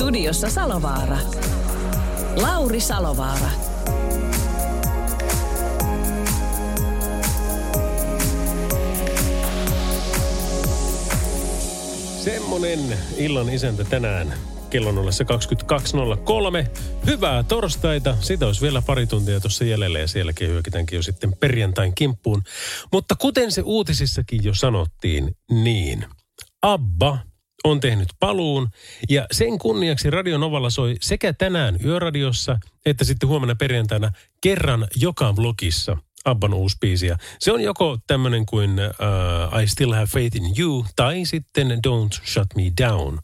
Studiossa Salovaara. Lauri Salovaara. Semmonen illan isäntä tänään kello 22.03. Hyvää torstaita. Sitä olisi vielä pari tuntia tuossa jäljellä ja sielläkin hyökitäänkin jo sitten perjantain kimppuun. Mutta kuten se uutisissakin jo sanottiin, niin Abba on tehnyt paluun ja sen kunniaksi Radio Novalla soi sekä tänään yöradiossa että sitten huomenna perjantaina kerran joka blogissa Abban uusi biisi. Se on joko tämmöinen kuin uh, I Still Have Faith in You tai sitten Don't Shut Me Down.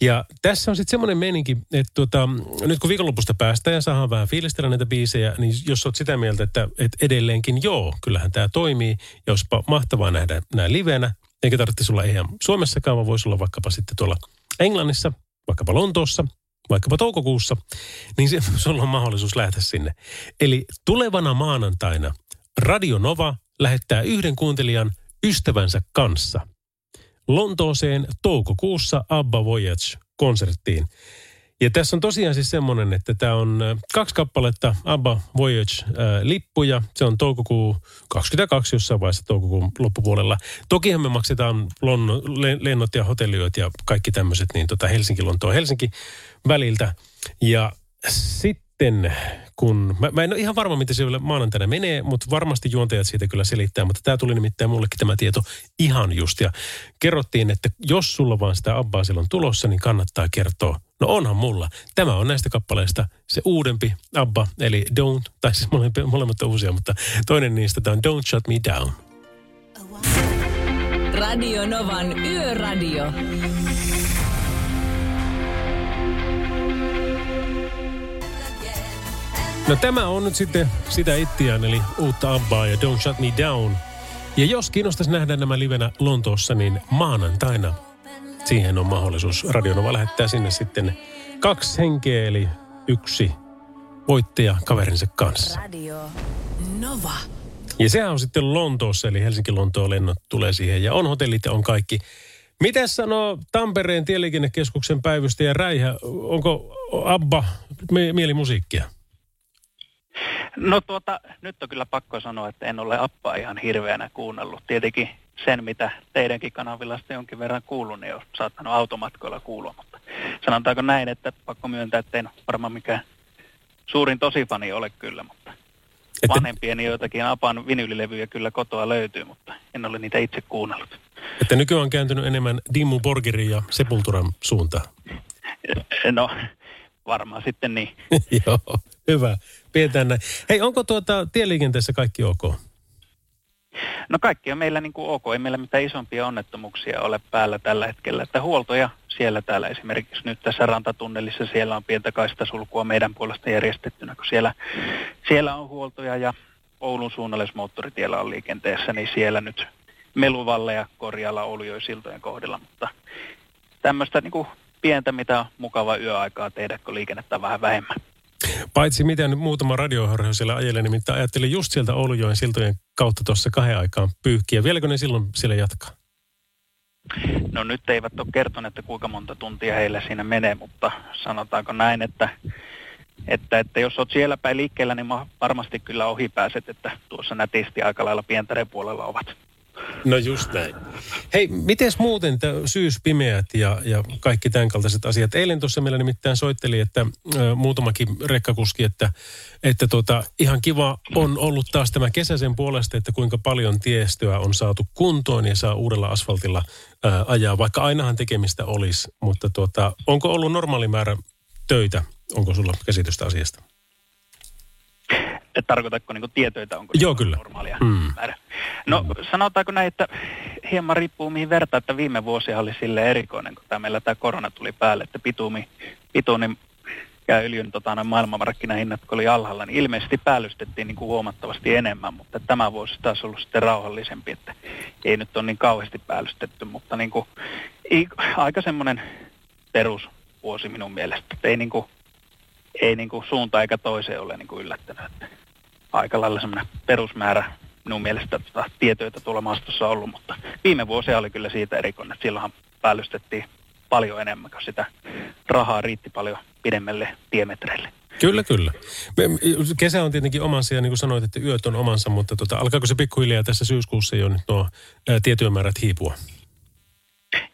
Ja tässä on sitten semmoinen meininki, että tuota, nyt kun viikonlopusta päästään ja saadaan vähän fiilistellä näitä biisejä, niin jos olet sitä mieltä, että, että edelleenkin joo, kyllähän tämä toimii, ja mahtavaa nähdä nämä livenä, eikä tarvitse olla ihan Suomessakaan, vaan voisi olla vaikkapa sitten tuolla Englannissa, vaikkapa Lontoossa, vaikkapa toukokuussa, niin se, sulla on mahdollisuus lähteä sinne. Eli tulevana maanantaina Radio Nova lähettää yhden kuuntelijan ystävänsä kanssa Lontooseen toukokuussa Abba Voyage-konserttiin. Ja tässä on tosiaan siis semmoinen, että tämä on kaksi kappaletta ABBA Voyage-lippuja. Se on toukokuu 22 jossain vaiheessa toukokuun loppupuolella. Tokihan me maksetaan lennot ja hotelliyöt ja kaikki tämmöiset niin tota Helsinki-Lontoon Helsinki väliltä. Ja sitten kun, mä, mä en ole ihan varma, miten se vielä maanantaina menee, mutta varmasti juontajat siitä kyllä selittää, mutta tämä tuli nimittäin mullekin tämä tieto ihan just. Ja kerrottiin, että jos sulla vaan sitä Abbaa silloin tulossa, niin kannattaa kertoa. No onhan mulla. Tämä on näistä kappaleista se uudempi Abba, eli Don't, tai siis molemmat, molemmat on uusia, mutta toinen niistä tämä on Don't Shut Me Down. Radio Novan Yöradio. No tämä on nyt sitten sitä ittiään, eli uutta Abbaa ja Don't Shut Me Down. Ja jos kiinnostaisi nähdä nämä livenä Lontoossa, niin maanantaina siihen on mahdollisuus. Radionova lähettää sinne sitten kaksi henkeä, eli yksi voittaja kaverinsa kanssa. Radio Nova. Ja sehän on sitten Lontoossa, eli Helsinki-Lontoon lennot tulee siihen ja on hotellit ja on kaikki. Mitä sanoo Tampereen tieliikennekeskuksen päivystäjä Räihä? Onko Abba mieli musiikkia? No tuota, nyt on kyllä pakko sanoa, että en ole appaa ihan hirveänä kuunnellut. Tietenkin sen, mitä teidänkin kanavilla sitten jonkin verran kuullut, niin on saattanut automatkoilla kuulua. Mutta sanotaanko näin, että pakko myöntää, että en varmaan mikään suurin tosifani ole kyllä, mutta että... vanhempien joitakin apan vinylilevyjä kyllä kotoa löytyy, mutta en ole niitä itse kuunnellut. Että nykyään on kääntynyt enemmän Dimmu Borgerin ja Sepulturan suuntaan. No, varmaan sitten niin. Joo, hyvä. Pidetään näin. Hei, onko tuota tieliikenteessä kaikki ok? No kaikki on meillä niin kuin ok. Ei meillä mitään isompia onnettomuuksia ole päällä tällä hetkellä. Että huoltoja siellä täällä esimerkiksi nyt tässä rantatunnelissa siellä on pientä kaistasulkua meidän puolesta järjestettynä, kun siellä, siellä on huoltoja ja Oulun suunnallismoottoritiellä on liikenteessä, niin siellä nyt meluvalleja korjalla Oulujoisiltojen kohdalla, mutta tämmöistä niin kuin pientä, mitä on mukava yöaikaa tehdä, kun liikennettä vähän vähemmän. Paitsi miten muutama radioharjo siellä ajelee, nimittäin ajattelin just sieltä Oulujoen siltojen kautta tuossa kahden aikaan pyyhkiä. Vieläkö ne silloin siellä jatkaa? No nyt eivät ole kertoneet, että kuinka monta tuntia heille siinä menee, mutta sanotaanko näin, että, että, että jos olet siellä päin liikkeellä, niin varmasti kyllä ohi pääset, että tuossa nätisti aika lailla pientären puolella ovat. No just näin. Hei, miten muuten syyspimeät ja, ja kaikki tämän kaltaiset asiat? Eilen tuossa meillä nimittäin soitteli, että ö, muutamakin rekkakuski, että, että tota, ihan kiva on ollut taas tämä kesäisen puolesta, että kuinka paljon tiestöä on saatu kuntoon ja saa uudella asfaltilla ö, ajaa, vaikka ainahan tekemistä olisi. Mutta tota, onko ollut normaali määrä töitä? Onko sulla käsitystä asiasta? että tarkoitatko niin tietoita, onko Joo, kyllä. normaalia mm. määrä? No sanotaanko näin, että hieman riippuu mihin vertaa, että viime vuosi oli sille erikoinen, kun tämä meillä tämä korona tuli päälle, että pitumi, pitumi ja öljyn tota, maailmanmarkkinahinnat, kun oli alhaalla, niin ilmeisesti päällystettiin niin kuin huomattavasti enemmän, mutta tämä vuosi taas ollut sitten rauhallisempi, että ei nyt ole niin kauheasti päällystetty, mutta niin kuin, ei, aika semmoinen perusvuosi minun mielestä, että ei, niin kuin, ei niin kuin suunta eikä toiseen ole niin kuin yllättänyt, että aika lailla semmoinen perusmäärä minun mielestä tota, tietoita tuolla maastossa ollut, mutta viime vuosia oli kyllä siitä erikoinen, että silloinhan päällystettiin paljon enemmän, kun sitä rahaa riitti paljon pidemmälle tiemetreille. Kyllä, kyllä. Kesä on tietenkin omansa ja niin kuin sanoit, että yöt on omansa, mutta tota, alkaako se pikkuhiljaa tässä syyskuussa jo nyt nuo ää, tietyömäärät hiipua?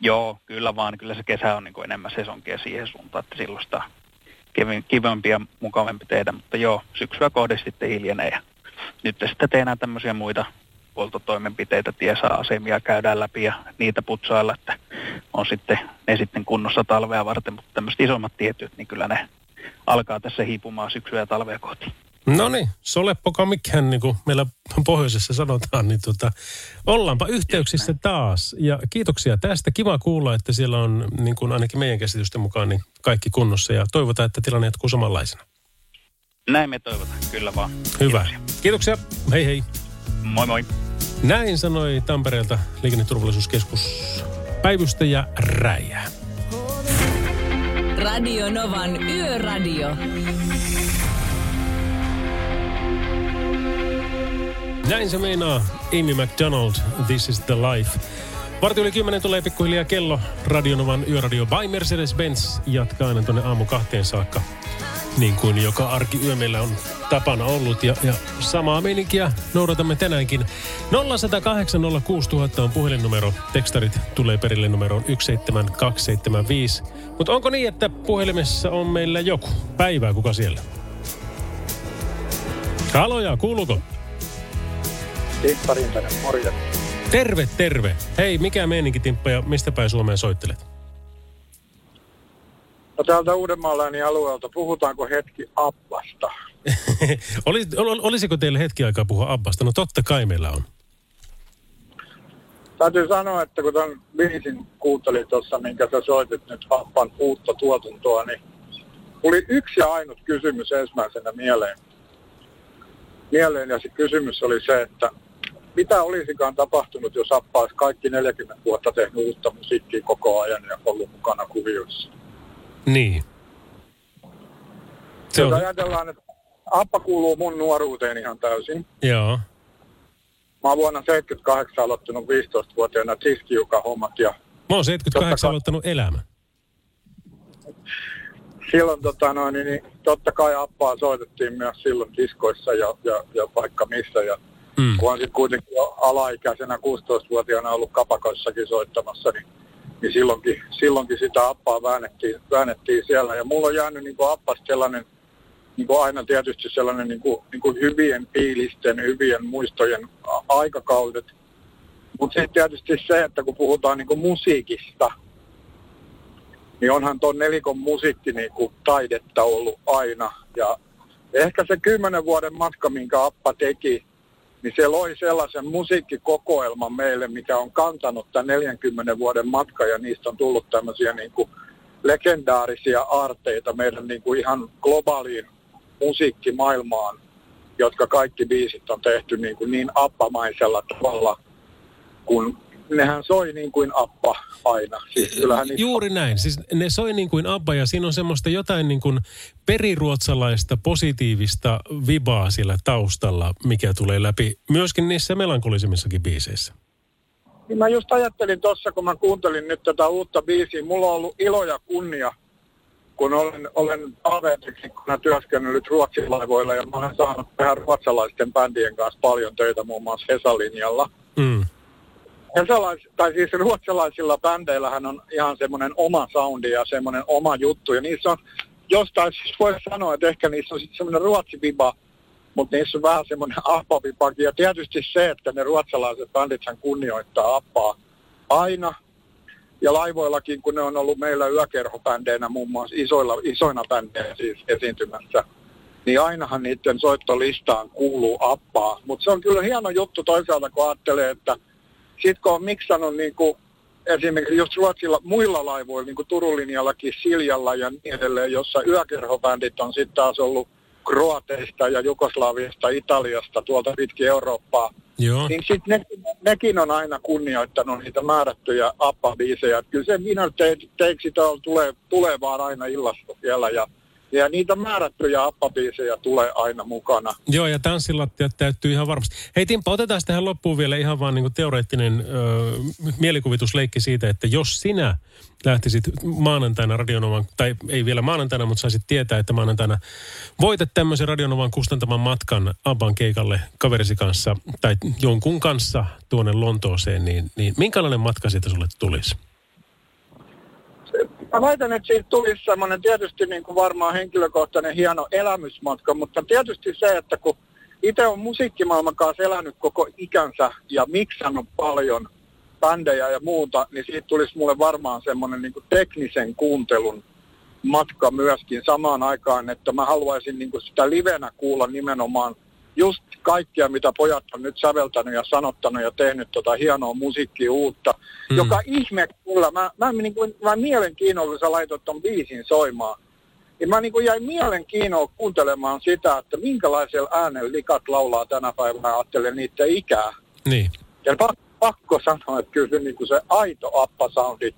Joo, kyllä vaan. Kyllä se kesä on niin kuin enemmän sesonkia siihen suuntaan, että silloin sitä kivempi ja mukavampi tehdä. Mutta joo, syksyä kohde sitten hiljenee ja nyt sitten tehdään tämmöisiä muita huoltotoimenpiteitä, tiesaa-asemia käydään läpi ja niitä putsailla, että on sitten ne sitten kunnossa talvea varten, mutta tämmöiset isommat tietyt, niin kyllä ne alkaa tässä hiipumaan syksyä ja talvea kohti. No niin, soleppoka mikään, niin kuin meillä pohjoisessa sanotaan, niin tota, ollaanpa yhteyksissä taas. Ja kiitoksia tästä. Kiva kuulla, että siellä on niin kuin ainakin meidän käsitysten mukaan niin kaikki kunnossa ja toivotaan, että tilanne jatkuu samanlaisena. Näin me toivotaan, kyllä vaan. Hyvä. Kiitoksia. Kiitoksia. Hei hei. Moi moi. Näin sanoi Tampereelta liikenneturvallisuuskeskus päivystäjä Räjä. Radio Novan Yöradio. Näin se meinaa Amy McDonald, This is the Life. Varti yli kymmenen tulee pikkuhiljaa kello. Radionovan yöradio by Mercedes-Benz jatkaa aina tuonne aamu kahteen saakka niin kuin joka arki yö meillä on tapana ollut. Ja, ja samaa meininkiä noudatamme tänäänkin. 0806000 on puhelinnumero. Tekstarit tulee perille numeroon 17275. Mutta onko niin, että puhelimessa on meillä joku? Päivää, kuka siellä? Haloja, kuuluuko? Timppa Rintanen, morjens. Terve, terve. Hei, mikä meininki Timppa ja mistä päin Suomeen soittelet? No täältä Uudenmaalainen alueelta, puhutaanko hetki Abbasta? Olis, ol, olisiko teille hetki aikaa puhua Abbasta? No totta kai meillä on. Täytyy sanoa, että kun tämän biisin kuuntelin tuossa, minkä sä soitit nyt Abban uutta tuotantoa, niin tuli yksi ja ainut kysymys ensimmäisenä mieleen. Mieleen ja se kysymys oli se, että mitä olisikaan tapahtunut, jos Appa olisi kaikki 40 vuotta tehnyt uutta musiikkia koko ajan ja ollut mukana kuvioissa? Niin. Se Jos on... ajatellaan, että Appa kuuluu mun nuoruuteen ihan täysin. Joo. Mä oon vuonna 78 aloittanut 15-vuotiaana tiskijuka-hommat ja... Mä oon 78 aloittanut elämä. Silloin tota noin, niin, niin, totta kai Appaa soitettiin myös silloin diskoissa ja, ja, ja vaikka missä. Ja mm. kun on sitten kuitenkin jo alaikäisenä 16-vuotiaana ollut kapakoissakin soittamassa, niin niin silloinkin, silloinkin sitä appaa väännettiin, väännettiin siellä. Ja mulla on jäänyt niin appasta sellainen, niin kuin aina tietysti sellainen niin kuin, niin kuin hyvien fiilisten, hyvien muistojen aikakaudet. Mutta sitten tietysti se, että kun puhutaan niin kuin musiikista, niin onhan tuon nelikon musiikki niin kuin taidetta ollut aina. Ja ehkä se kymmenen vuoden matka, minkä Appa teki, niin se loi sellaisen musiikkikokoelman meille, mikä on kantanut tämän 40 vuoden matka ja niistä on tullut tämmöisiä niin kuin legendaarisia aarteita meidän niin kuin ihan globaaliin musiikkimaailmaan, jotka kaikki biisit on tehty niin, kuin niin appamaisella tavalla, kun nehän soi niin kuin appa aina. Siis kyllähän niitä... Juuri näin. Siis ne soi niin kuin appa ja siinä on semmoista jotain niin kuin periruotsalaista positiivista vibaa siellä taustalla, mikä tulee läpi myöskin niissä melankolisimmissakin biiseissä. Niin mä just ajattelin tuossa, kun mä kuuntelin nyt tätä uutta biisiä, mulla on ollut ilo ja kunnia, kun olen, olen talveetiksikkona työskennellyt Ruotsin laivoilla ja mä olen saanut tehdä ruotsalaisten bändien kanssa paljon töitä muun muassa Hesalinjalla. Mm Helsalais, tai siis ruotsalaisilla bändeillähän on ihan semmoinen oma soundi ja semmoinen oma juttu. Ja niissä on jostain, siis voi sanoa, että ehkä niissä on sitten semmoinen ruotsiviba, mutta niissä on vähän semmoinen appavipakin. Ja tietysti se, että ne ruotsalaiset bändithän kunnioittaa appaa aina. Ja laivoillakin, kun ne on ollut meillä yökerhobändeinä muun muassa isoilla, isoina bändeinä siis esiintymässä, niin ainahan niiden soittolistaan kuuluu appaa. Mutta se on kyllä hieno juttu toisaalta, kun ajattelee, että sitten kun on miksannut niin kuin esimerkiksi just Ruotsilla muilla laivoilla, niin kuin Turun linjallakin Siljalla ja niin edelleen, jossa yökerhobändit on sitten taas ollut Kroateista ja Jugoslaviasta, Italiasta, tuolta pitkin Eurooppaa. Joo. Niin sitten ne, nekin on aina kunnioittanut niitä määrättyjä appabiisejä. Kyllä se minä teiksi tulee, tulee vaan aina illasta siellä ja ja niitä määrättyjä appabiisejä tulee aina mukana. Joo, ja tanssilattiat täyttyy ihan varmasti. Hei Timppa, otetaan tähän loppuun vielä ihan vaan niin teoreettinen ö, mielikuvitusleikki siitä, että jos sinä lähtisit maanantaina Radionovan, tai ei vielä maanantaina, mutta saisit tietää, että maanantaina voitat tämmöisen Radionovan kustantaman matkan Abban keikalle kaverisi kanssa tai jonkun kanssa tuonne Lontooseen, niin, niin minkälainen matka siitä sulle tulisi? Mä väitän, että siitä tulisi semmoinen tietysti niin kuin varmaan henkilökohtainen hieno elämysmatka, mutta tietysti se, että kun itse on musiikkimaailman kanssa elänyt koko ikänsä ja miksannut paljon bändejä ja muuta, niin siitä tulisi mulle varmaan semmoinen niin kuin teknisen kuuntelun matka myöskin samaan aikaan, että mä haluaisin niin kuin sitä livenä kuulla nimenomaan just kaikkia, mitä pojat on nyt säveltänyt ja sanottanut ja tehnyt tota hienoa musiikkia uutta, mm. joka ihme kyllä, mä, mä, niin kuin, mä mielenkiinnolla sä laitoit ton biisin soimaan, niin mä niin kuin jäin mielenkiinnolla kuuntelemaan sitä, että minkälaisella äänellä likat laulaa tänä päivänä, ajattelen niiden ikää. Niin. Ja pakko, pakko sanoa, että kyllä se, niin kuin se aito appasoundi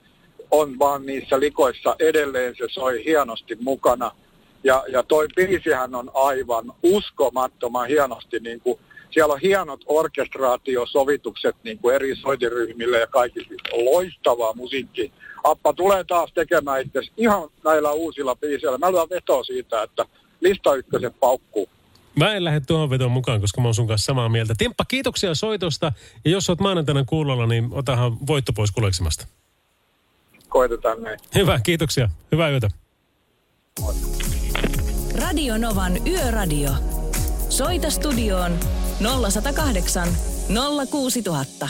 on vaan niissä likoissa edelleen, se soi hienosti mukana – ja, ja toi biisihän on aivan uskomattoman hienosti, niin kuin, siellä on hienot orkestraatiosovitukset niin kuin eri soitiryhmille ja kaikille loistavaa musiikki. Appa tulee taas tekemään itse ihan näillä uusilla biiseillä. Mä lyön vetoa siitä, että lista ykkösen paukkuu. Mä en lähde tuohon vetoon mukaan, koska mä oon sun kanssa samaa mieltä. Timppa, kiitoksia soitosta. Ja jos oot maanantaina kuulolla, niin otahan voitto pois kuleksimasta. Koitetaan näin. Hyvä, kiitoksia. Hyvää yötä. Moi. Radio Novan Yöradio. Soita studioon 0108 06000.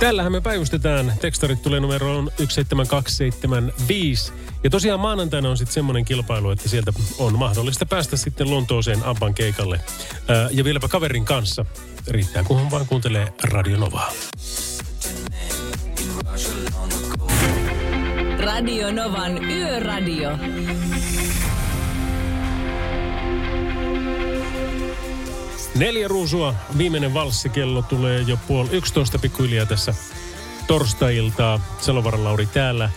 Täällähän me päivystetään. Tekstarit tulee numeroon 17275. Ja tosiaan maanantaina on sitten semmoinen kilpailu, että sieltä on mahdollista päästä sitten Lontooseen Abban keikalle. Ää, ja vieläpä kaverin kanssa. Riittää, kunhan vaan kuuntelee Radio Novaa. Radio Novan Yöradio. Neljä ruusua, viimeinen valssikello tulee jo puoli yksitoista pikkuhiljaa tässä torstailtaa. Selovaran Lauri täällä.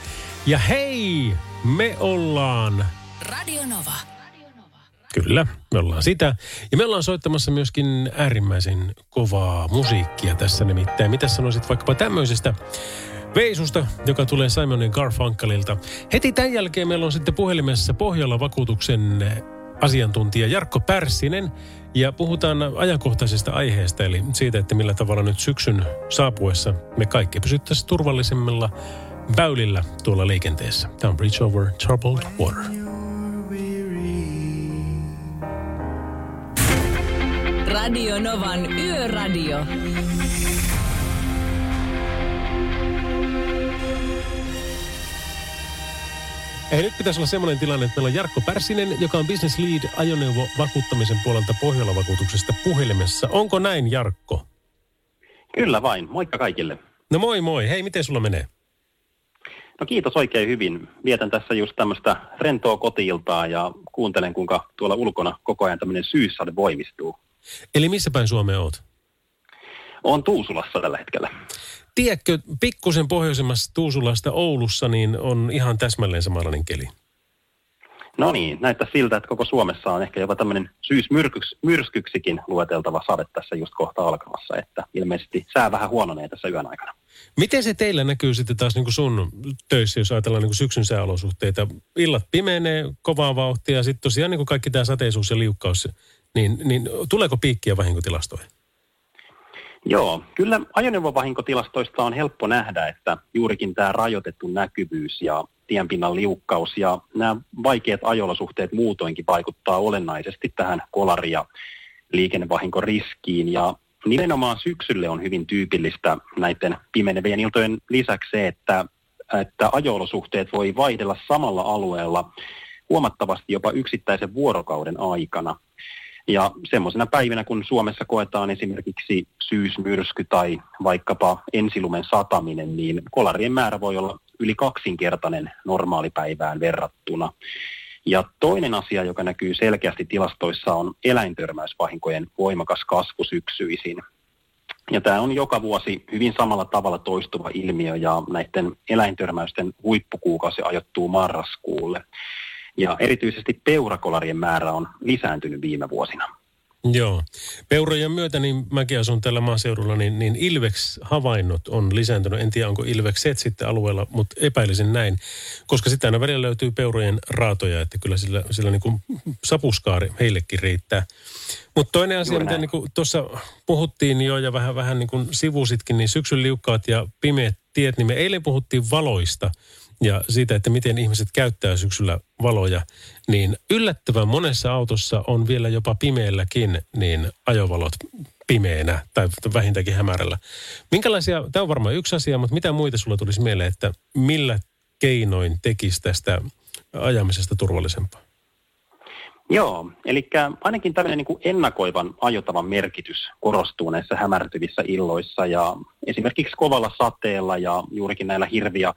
Ja hei, me ollaan... Radio Nova. Kyllä, me ollaan sitä. Ja me ollaan soittamassa myöskin äärimmäisen kovaa musiikkia tässä nimittäin. Mitä sanoisit vaikkapa tämmöisestä Veisusta, joka tulee Simonin Garfunkelilta. Heti tämän jälkeen meillä on sitten puhelimessa Pohjola vakuutuksen asiantuntija Jarkko Pärssinen. Ja puhutaan ajankohtaisesta aiheesta, eli siitä, että millä tavalla nyt syksyn saapuessa me kaikki pysyttäisiin turvallisemmilla väylillä tuolla liikenteessä. Tämä on Bridge Over Troubled Water. Radio Novan Yöradio. Ei, nyt pitäisi olla semmoinen tilanne, että meillä on Jarkko Pärssinen, joka on business lead ajoneuvo vakuuttamisen puolelta Pohjola-vakuutuksesta puhelimessa. Onko näin, Jarkko? Kyllä vain. Moikka kaikille. No moi moi. Hei, miten sulla menee? No kiitos oikein hyvin. Vietän tässä just tämmöistä rentoa kotiiltaa ja kuuntelen, kuinka tuolla ulkona koko ajan tämmöinen syyssade voimistuu. Eli missä päin Suomea oot? Olen Tuusulassa tällä hetkellä tiedätkö, pikkusen pohjoisemmassa Tuusulasta Oulussa, niin on ihan täsmälleen samanlainen keli. No niin, näyttää siltä, että koko Suomessa on ehkä jopa tämmöinen syysmyrskyksikin lueteltava sade tässä just kohta alkamassa, että ilmeisesti sää vähän huononee tässä yön aikana. Miten se teillä näkyy sitten taas niin kuin sun töissä, jos ajatellaan niin kuin syksyn sääolosuhteita? Illat pimenee kovaa vauhtia ja sitten tosiaan niin kuin kaikki tämä sateisuus ja liukkaus, niin, niin tuleeko piikkiä vahinkotilastoihin? Joo, kyllä ajoneuvovahinkotilastoista on helppo nähdä, että juurikin tämä rajoitettu näkyvyys ja tienpinnan liukkaus ja nämä vaikeat ajolosuhteet muutoinkin vaikuttaa olennaisesti tähän kolari- ja liikennevahinkoriskiin. Ja nimenomaan syksylle on hyvin tyypillistä näiden pimenevien iltojen lisäksi se, että, että ajolosuhteet voi vaihdella samalla alueella huomattavasti jopa yksittäisen vuorokauden aikana. Ja semmoisena päivinä, kun Suomessa koetaan esimerkiksi syysmyrsky tai vaikkapa ensilumen sataminen, niin kolarien määrä voi olla yli kaksinkertainen normaalipäivään verrattuna. Ja toinen asia, joka näkyy selkeästi tilastoissa, on eläintörmäysvahinkojen voimakas kasvu syksyisin. Ja tämä on joka vuosi hyvin samalla tavalla toistuva ilmiö ja näiden eläintörmäysten huippukuukausi ajoittuu marraskuulle. Ja erityisesti peurakolarien määrä on lisääntynyt viime vuosina. Joo. Peurojen myötä, niin mäkin asun tällä maaseudulla, niin, niin Ilveks-havainnot on lisääntynyt. En tiedä, onko Ilvekset sitten alueella, mutta epäilisin näin. Koska sitten aina välillä löytyy peurojen raatoja, että kyllä sillä, sillä niin kuin sapuskaari heillekin riittää. Mutta toinen asia, mitä niin tuossa puhuttiin jo ja vähän, vähän niin kuin sivusitkin, niin syksyn liukkaat ja pimeät tiet, niin me eilen puhuttiin valoista – ja siitä, että miten ihmiset käyttää syksyllä valoja, niin yllättävän monessa autossa on vielä jopa pimeälläkin niin ajovalot pimeänä tai vähintäänkin hämärällä. Minkälaisia, tämä on varmaan yksi asia, mutta mitä muita sulla tulisi mieleen, että millä keinoin tekisi tästä ajamisesta turvallisempaa? Joo, eli ainakin tämmöinen niin kuin ennakoivan ajotavan merkitys korostuu näissä hämärtyvissä illoissa ja esimerkiksi kovalla sateella ja juurikin näillä hirviä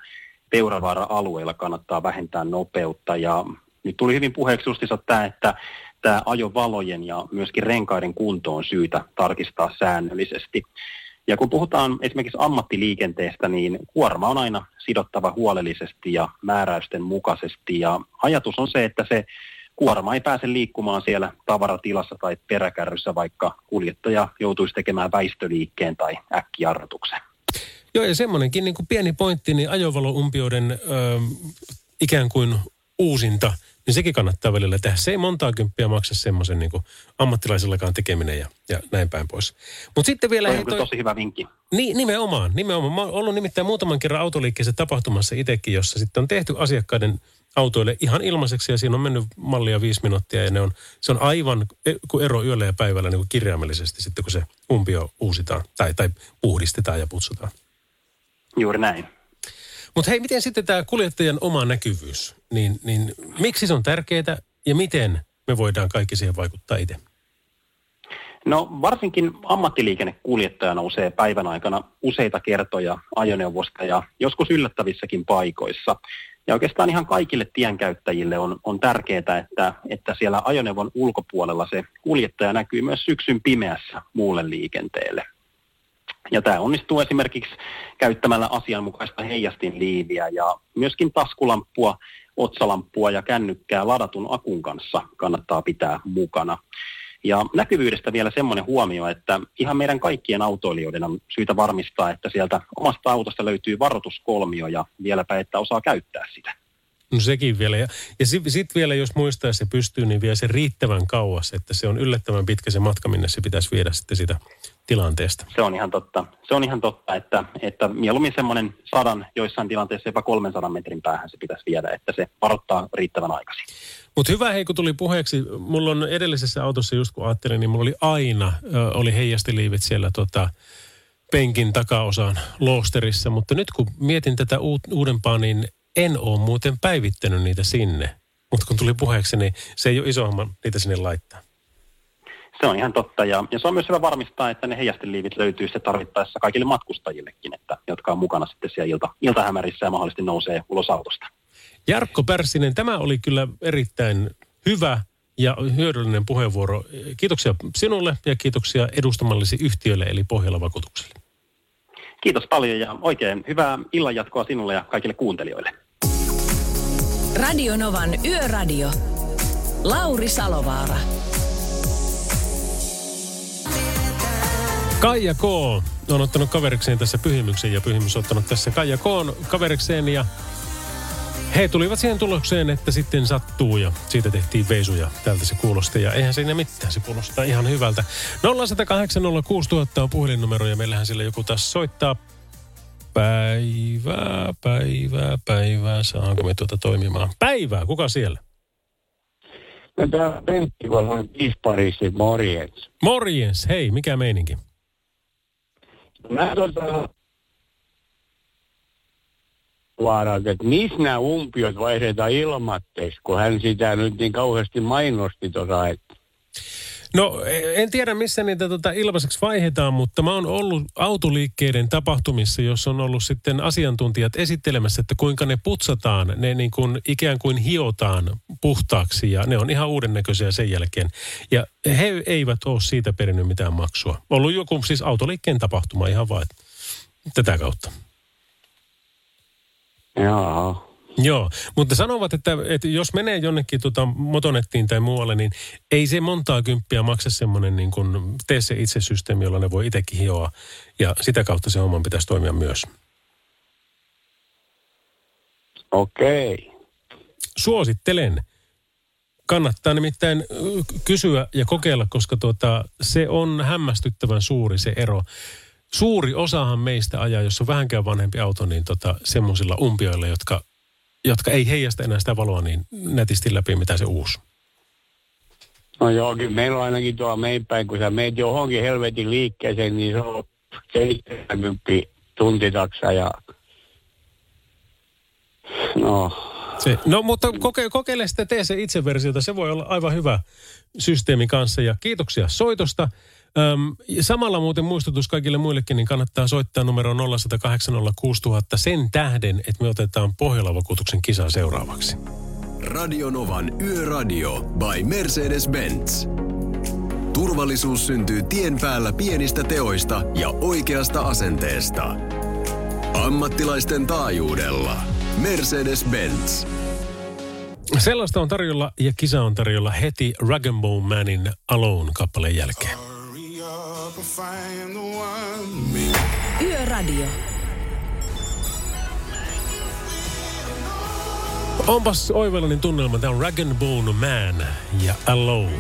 Peuravaara-alueilla kannattaa vähentää nopeutta ja nyt tuli hyvin puheeksi justissa tämä, että tämä ajovalojen ja myöskin renkaiden kunto on syytä tarkistaa säännöllisesti. Ja kun puhutaan esimerkiksi ammattiliikenteestä, niin kuorma on aina sidottava huolellisesti ja määräysten mukaisesti. Ja ajatus on se, että se kuorma ei pääse liikkumaan siellä tavaratilassa tai peräkärryssä, vaikka kuljettaja joutuisi tekemään väistöliikkeen tai äkkijarrutuksen. Joo, ja semmoinenkin niin kuin pieni pointti, niin ajovaloumpioiden ö, ikään kuin uusinta, niin sekin kannattaa välillä tehdä. Se ei montaa kymppiä maksa semmoisen niin kuin ammattilaisellakaan tekeminen ja, ja näin päin pois. Mutta sitten vielä... Toi on toi, tosi hyvä vinkki. Niin, nimenomaan, nimenomaan. Mä oon ollut nimittäin muutaman kerran autoliikkeessä tapahtumassa itsekin, jossa sitten on tehty asiakkaiden autoille ihan ilmaiseksi ja siinä on mennyt mallia viisi minuuttia ja ne on, se on aivan e, kuin ero yöllä ja päivällä niin kuin kirjaimellisesti sitten kun se umpio uusitaan tai, tai puhdistetaan ja putsutaan. Juuri näin. Mutta hei, miten sitten tämä kuljettajan oma näkyvyys, niin, niin miksi se on tärkeää ja miten me voidaan kaikki siihen vaikuttaa itse? No varsinkin ammattiliikennekuljettaja nousee päivän aikana useita kertoja ajoneuvosta ja joskus yllättävissäkin paikoissa. Ja oikeastaan ihan kaikille tienkäyttäjille on, on tärkeää, että, että siellä ajoneuvon ulkopuolella se kuljettaja näkyy myös syksyn pimeässä muulle liikenteelle. Ja tämä onnistuu esimerkiksi käyttämällä asianmukaista heijastinliiviä ja myöskin taskulampua, otsalamppua ja kännykkää ladatun akun kanssa kannattaa pitää mukana. Ja näkyvyydestä vielä semmoinen huomio, että ihan meidän kaikkien autoilijoiden on syytä varmistaa, että sieltä omasta autosta löytyy varoituskolmio ja vieläpä, että osaa käyttää sitä. No sekin vielä. Ja, ja sitten sit vielä, jos muistaa se pystyy, niin vie se riittävän kauas, että se on yllättävän pitkä se matka, minne se pitäisi viedä sitten sitä tilanteesta. Se on ihan totta. Se on ihan totta, että, että mieluummin semmoinen sadan, joissain tilanteissa jopa 300 metrin päähän se pitäisi viedä, että se varoittaa riittävän aikaisin. Mutta hyvä hei, kun tuli puheeksi. Mulla on edellisessä autossa, just kun ajattelin, niin mulla oli aina, ö, oli heijastiliivit siellä tota, penkin takaosan loosterissa. Mutta nyt kun mietin tätä uudempaa, niin en ole muuten päivittänyt niitä sinne. Mutta kun tuli puheeksi, niin se ei ole iso homma niitä sinne laittaa. Se on ihan totta ja, ja se on myös hyvä varmistaa, että ne heijasteliivit löytyy sitten tarvittaessa kaikille matkustajillekin, että, jotka on mukana sitten siellä ilta, iltahämärissä ja mahdollisesti nousee ulos autosta. Jarkko Pärssinen, tämä oli kyllä erittäin hyvä ja hyödyllinen puheenvuoro. Kiitoksia sinulle ja kiitoksia edustamallisi yhtiölle eli Pohjola Vakuutukselle. Kiitos paljon ja oikein hyvää illanjatkoa sinulle ja kaikille kuuntelijoille. Radio Novan Yöradio. Lauri Salovaara. Kaija K. on ottanut kaverikseen tässä pyhimyksen ja pyhimys on ottanut tässä Kaija K. kaverikseen ja he tulivat siihen tulokseen, että sitten sattuu ja siitä tehtiin veisuja. Tältä se kuulosti ja eihän siinä mitään, se kuulostaa ihan hyvältä. 0108 on puhelinnumero ja meillähän sillä joku taas soittaa. Päivää, päivää, päivää. Saanko me tuota toimimaan? Päivää, kuka siellä? No tämä on Pentti, kun on Isparissa, morjens. Morjens, hei, mikä meininki? Mä tota, vaarat, että missä nämä umpiot vaihdetaan ilmatteeksi, kun hän sitä nyt niin kauheasti mainosti tuossa, että... No en tiedä missä niitä tota ilmaiseksi vaihetaan, mutta mä oon ollut autoliikkeiden tapahtumissa, jossa on ollut sitten asiantuntijat esittelemässä, että kuinka ne putsataan, ne niin kuin ikään kuin hiotaan puhtaaksi ja ne on ihan uuden näköisiä sen jälkeen. Ja he eivät ole siitä perinnyt mitään maksua. Ollut joku siis autoliikkeen tapahtuma ihan vaan tätä kautta. Joo. Joo, mutta sanovat, että, että jos menee jonnekin tota motonettiin tai muualle, niin ei se montaa kymppiä maksa semmoinen niin kuin tee se itse systeemi, jolla ne voi itsekin hioa. Ja sitä kautta se homman pitäisi toimia myös. Okei. Okay. Suosittelen. Kannattaa nimittäin kysyä ja kokeilla, koska tuota, se on hämmästyttävän suuri se ero. Suuri osahan meistä ajaa, jos on vähänkään vanhempi auto, niin tota, semmoisilla umpioilla, jotka jotka ei heijasta enää sitä valoa niin nätisti läpi, mitä se uusi. No joo, kyllä meillä on ainakin tuolla meidän päin, kun sä meet johonkin helvetin liikkeeseen, niin se on 70 tuntitaksa ja no. Se, no mutta koke, kokeile sitä, tee se itse versiota, se voi olla aivan hyvä systeemi kanssa ja kiitoksia soitosta. Öm, samalla muuten muistutus kaikille muillekin, niin kannattaa soittaa numero 0806000 sen tähden, että me otetaan Pohjola-vakuutuksen kisa seuraavaksi. Radionovan Yöradio by Mercedes-Benz. Turvallisuus syntyy tien päällä pienistä teoista ja oikeasta asenteesta. Ammattilaisten taajuudella. Mercedes-Benz. Sellaista on tarjolla ja kisa on tarjolla heti Rag Manin Alone-kappaleen jälkeen. Yöradio. Onpas oivallinen tunnelma. Tämä on Rag Bone Man ja Alone.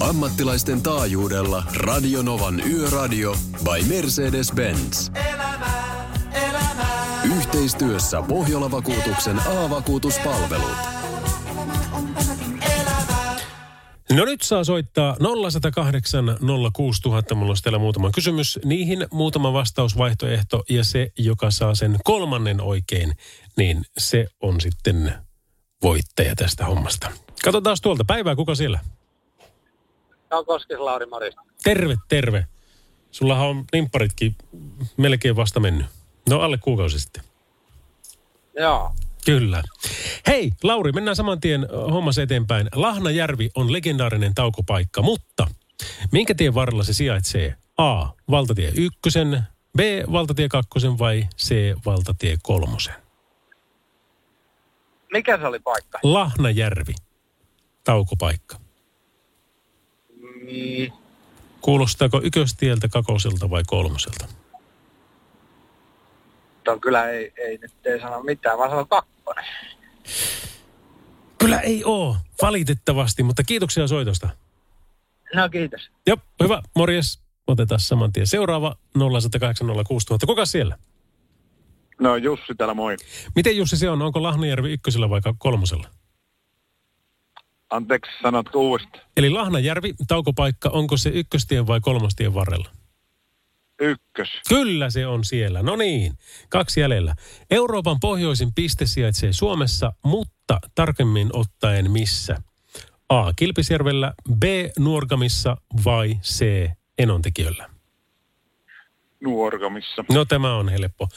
Ammattilaisten taajuudella Radionovan Yöradio by Mercedes-Benz. Elämää, elämää. Yhteistyössä Pohjola-vakuutuksen A-vakuutuspalvelut. No nyt saa soittaa 0108 06000. Mulla olisi täällä muutama kysymys. Niihin muutama vastausvaihtoehto ja se, joka saa sen kolmannen oikein, niin se on sitten voittaja tästä hommasta. Katsotaan tuolta. Päivää, kuka siellä? No Koskis Lauri Marista. Terve, terve. Sullahan on nimpparitkin melkein vasta mennyt. No alle kuukausi sitten. Joo. Kyllä. Hei, Lauri, mennään saman tien hommassa eteenpäin. Lahnajärvi on legendaarinen taukopaikka, mutta minkä tien varrella se sijaitsee? A. Valtatie ykkösen, B. Valtatie kakkosen vai C. Valtatie kolmosen? Mikä se oli paikka? Lahnajärvi. Taukopaikka. Mm. Kuulostaako ykköstieltä, kakoselta vai kolmoselta? On kyllä ei, ei nyt ei sano mitään, vaan sanon kakkonen. Kyllä ei oo, valitettavasti, mutta kiitoksia soitosta. No kiitos. Joo, hyvä, morjes. Otetaan saman tien. Seuraava 0806000. Kuka siellä? No Jussi täällä, moi. Miten Jussi se on? Onko Lahnajärvi ykkösellä vai kolmosella? Anteeksi, sanot uudestaan. Eli Lahnajärvi, taukopaikka, onko se ykköstien vai kolmostien varrella? Ykkös. Kyllä se on siellä. No niin, kaksi jäljellä. Euroopan pohjoisin piste sijaitsee Suomessa, mutta tarkemmin ottaen missä? A. Kilpisjärvellä, B. Nuorgamissa vai C. Enontekiöllä? Nuorgamissa. No tämä on helppo.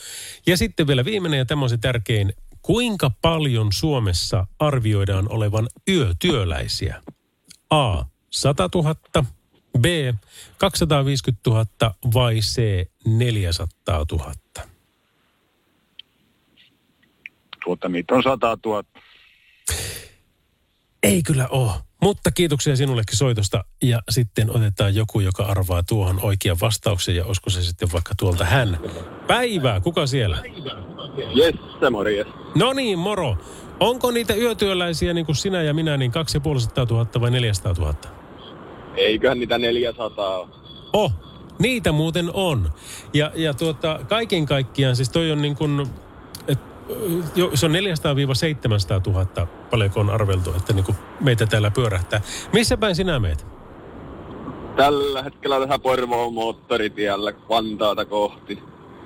Ja sitten vielä viimeinen ja tämä on se tärkein. Kuinka paljon Suomessa arvioidaan olevan yötyöläisiä? A. 100 000, B. 250 000 vai C. 400 000? Tuota, niitä on 100 000. Ei kyllä ole. Mutta kiitoksia sinullekin soitosta ja sitten otetaan joku, joka arvaa tuohon oikean vastauksen ja olisiko se sitten vaikka tuolta hän. Päivää, kuka siellä? Jesse, morjes. No niin, moro. Onko niitä yötyöläisiä niin kuin sinä ja minä, niin 250 000 vai 400 000? Eiköhän niitä 400 ole. Oh, niitä muuten on. Ja, ja tuota, kaiken kaikkiaan, siis toi on niin kuin, et, jo, se on 400-700 000, paljonko on arveltu, että niin kuin meitä täällä pyörähtää. Missä päin sinä meet? Tällä hetkellä tähän Porvoon moottoritiellä Vantaata kohti.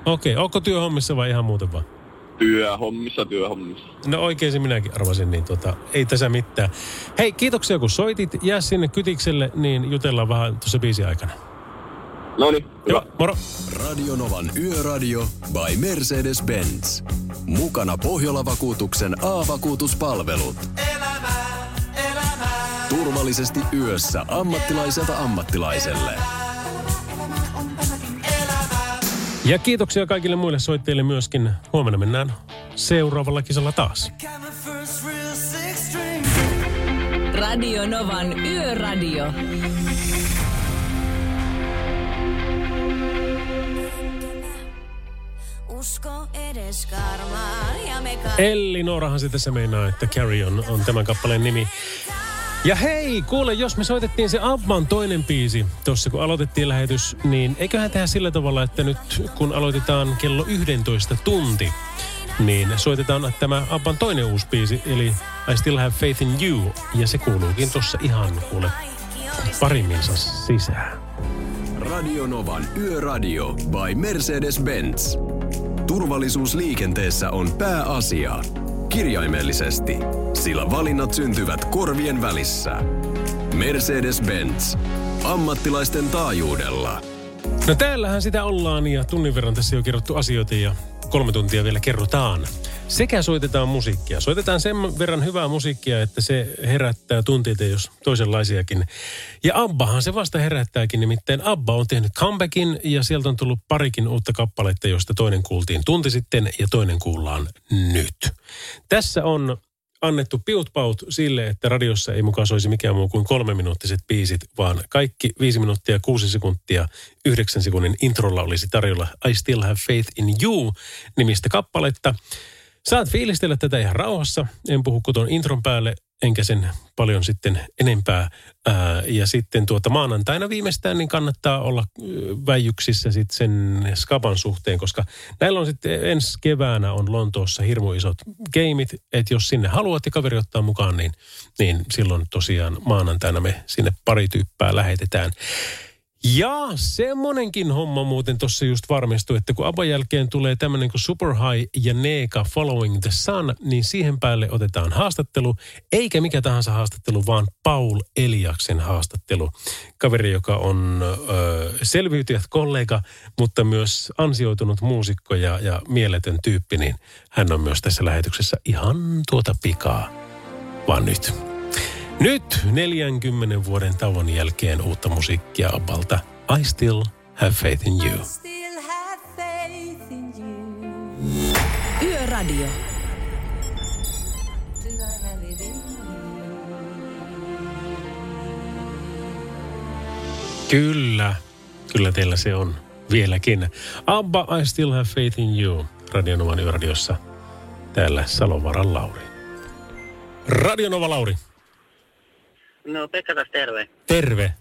Okei, okay. onko työhommissa vai ihan muuten vaan? Työhommissa, työhommissa. No oikein se minäkin arvasin, niin tota, ei tässä mitään. Hei, kiitoksia kun soitit. Jää sinne kytikselle, niin jutellaan vähän tuossa biisi aikana. No niin, Joo, moro. Radionovan Yöradio by Mercedes-Benz. Mukana Pohjola-vakuutuksen A-vakuutuspalvelut. Turvallisesti yössä ammattilaiselta ammattilaiselle. Ja kiitoksia kaikille muille soitteille myöskin. Huomenna mennään seuraavalla kisalla taas. Radio Novan Yöradio. Usko edes karmaan ja me Elli Noorahan se tässä meinaa, että Carry on, on tämän kappaleen nimi. Ja hei, kuule, jos me soitettiin se Abban toinen biisi tuossa, kun aloitettiin lähetys, niin eiköhän tehdä sillä tavalla, että nyt kun aloitetaan kello 11 tunti, niin soitetaan tämä Abban toinen uusi biisi, eli I Still Have Faith in You, ja se kuuluukin tuossa ihan, kuule, parimminsa sisään. Radionovan Yöradio by Mercedes-Benz. Turvallisuus liikenteessä on pääasia. Kirjaimellisesti, sillä valinnat syntyvät korvien välissä. Mercedes-Benz. Ammattilaisten taajuudella. No täällähän sitä ollaan ja tunnin verran tässä jo kerrottu asioita ja kolme tuntia vielä kerrotaan. Sekä soitetaan musiikkia. Soitetaan sen verran hyvää musiikkia, että se herättää tunteita, jos toisenlaisiakin. Ja Abbahan se vasta herättääkin, nimittäin Abba on tehnyt comebackin ja sieltä on tullut parikin uutta kappaletta, josta toinen kuultiin tunti sitten ja toinen kuullaan nyt. Tässä on annettu piutpaut sille, että radiossa ei mukaan soisi mikään muu kuin kolme minuuttiset biisit, vaan kaikki viisi minuuttia, kuusi sekuntia, yhdeksän sekunnin introlla olisi tarjolla I Still Have Faith in You nimistä kappaletta. Saat fiilistellä tätä ihan rauhassa. En puhu koton intron päälle, enkä sen paljon sitten enempää. Ää, ja sitten tuota maanantaina viimeistään niin kannattaa olla väijyksissä sitten sen skaban suhteen, koska näillä on sitten ensi keväänä on Lontoossa hirmu isot gameit, että jos sinne haluat ja kaveri ottaa mukaan, niin, niin silloin tosiaan maanantaina me sinne pari tyyppää lähetetään. Ja semmonenkin homma muuten tuossa just varmistui, että kun Abban jälkeen tulee tämmöinen kuin Super High ja Neeka Following the Sun, niin siihen päälle otetaan haastattelu, eikä mikä tahansa haastattelu, vaan Paul Eliaksen haastattelu. Kaveri, joka on ö, selviytyjät kollega, mutta myös ansioitunut muusikko ja, ja mieletön tyyppi, niin hän on myös tässä lähetyksessä ihan tuota pikaa. Vaan nyt. Nyt 40 vuoden tauon jälkeen uutta musiikkia Abbalta. I still have faith in you. still have faith in you. Yöradio. Do I have it in Kyllä, kyllä teillä se on vieläkin. Abba, I still have faith in you. Radionovan yöradiossa. Täällä Salovaran Lauri. Radionova Lauri, No Pekka tässä terve. terve.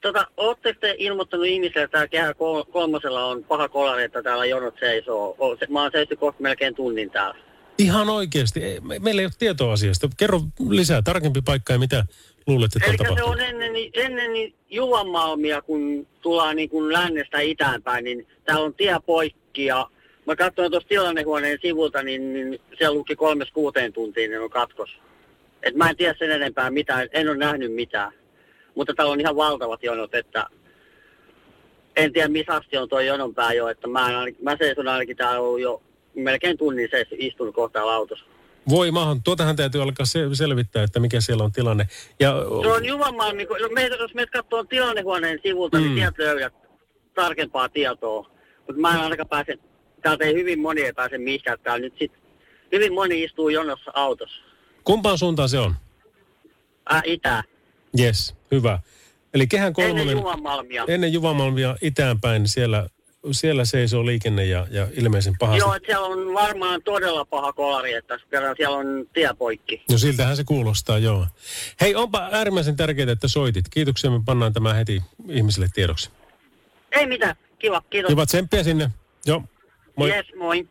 Tota, ootteko te ilmoittanut ihmisille, että täällä kehä kol- kolmosella on paha kolari, että täällä jonot seisoo? O- se- Mä oon seisty kohta melkein tunnin täällä. Ihan oikeasti. Ei- me- Meillä ei ole tietoa asiasta. Kerro lisää, tarkempi paikka ja mitä luulet, että on Eli se tapahtunut. on ennen, ennen niin Juvanmalmia, kun tullaan niin kuin lännestä itään päin, niin täällä on tie poikki ja mä katsoin tuossa tilannehuoneen sivulta, niin, niin siellä luki kolmes kuuteen tuntiin, niin on katkos. Et mä en tiedä sen enempää mitään, en ole nähnyt mitään. Mutta täällä on ihan valtavat jonot, että en tiedä missä asti on tuo jonon pää jo, että mä, en, ainakin- mä seison ainakin täällä ollut jo melkein tunnin se istunut kohta autossa. Voi maahan, tuotahan täytyy alkaa se, selvittää, että mikä siellä on tilanne. Ja, Se on Juvanmaan, niin kun, me, jos meidät katsoo tilannehuoneen sivulta, mm. Mm. niin sieltä löydät tarkempaa tietoa. Mutta mä en ainakaan pääse, täältä ei hyvin moni ei pääse mihinkään. Täällä nyt sit hyvin moni istuu jonossa autossa. Kumpaan suuntaan se on? Ää, itä. Yes, hyvä. Eli kehän kolmonen... Ennen Juvanmalmia. Ennen Juvamalmia itäänpäin siellä, siellä seisoo liikenne ja, ja ilmeisen pahasti. Joo, että siellä on varmaan todella paha kolari, että kerran siellä on tie poikki. No siltähän se kuulostaa, joo. Hei, onpa äärimmäisen tärkeää, että soitit. Kiitoksia, me pannaan tämä heti ihmisille tiedoksi. Ei mitään, kiva, kiitos. Hyvä tsemppiä sinne. Joo, moi. Yes, moi.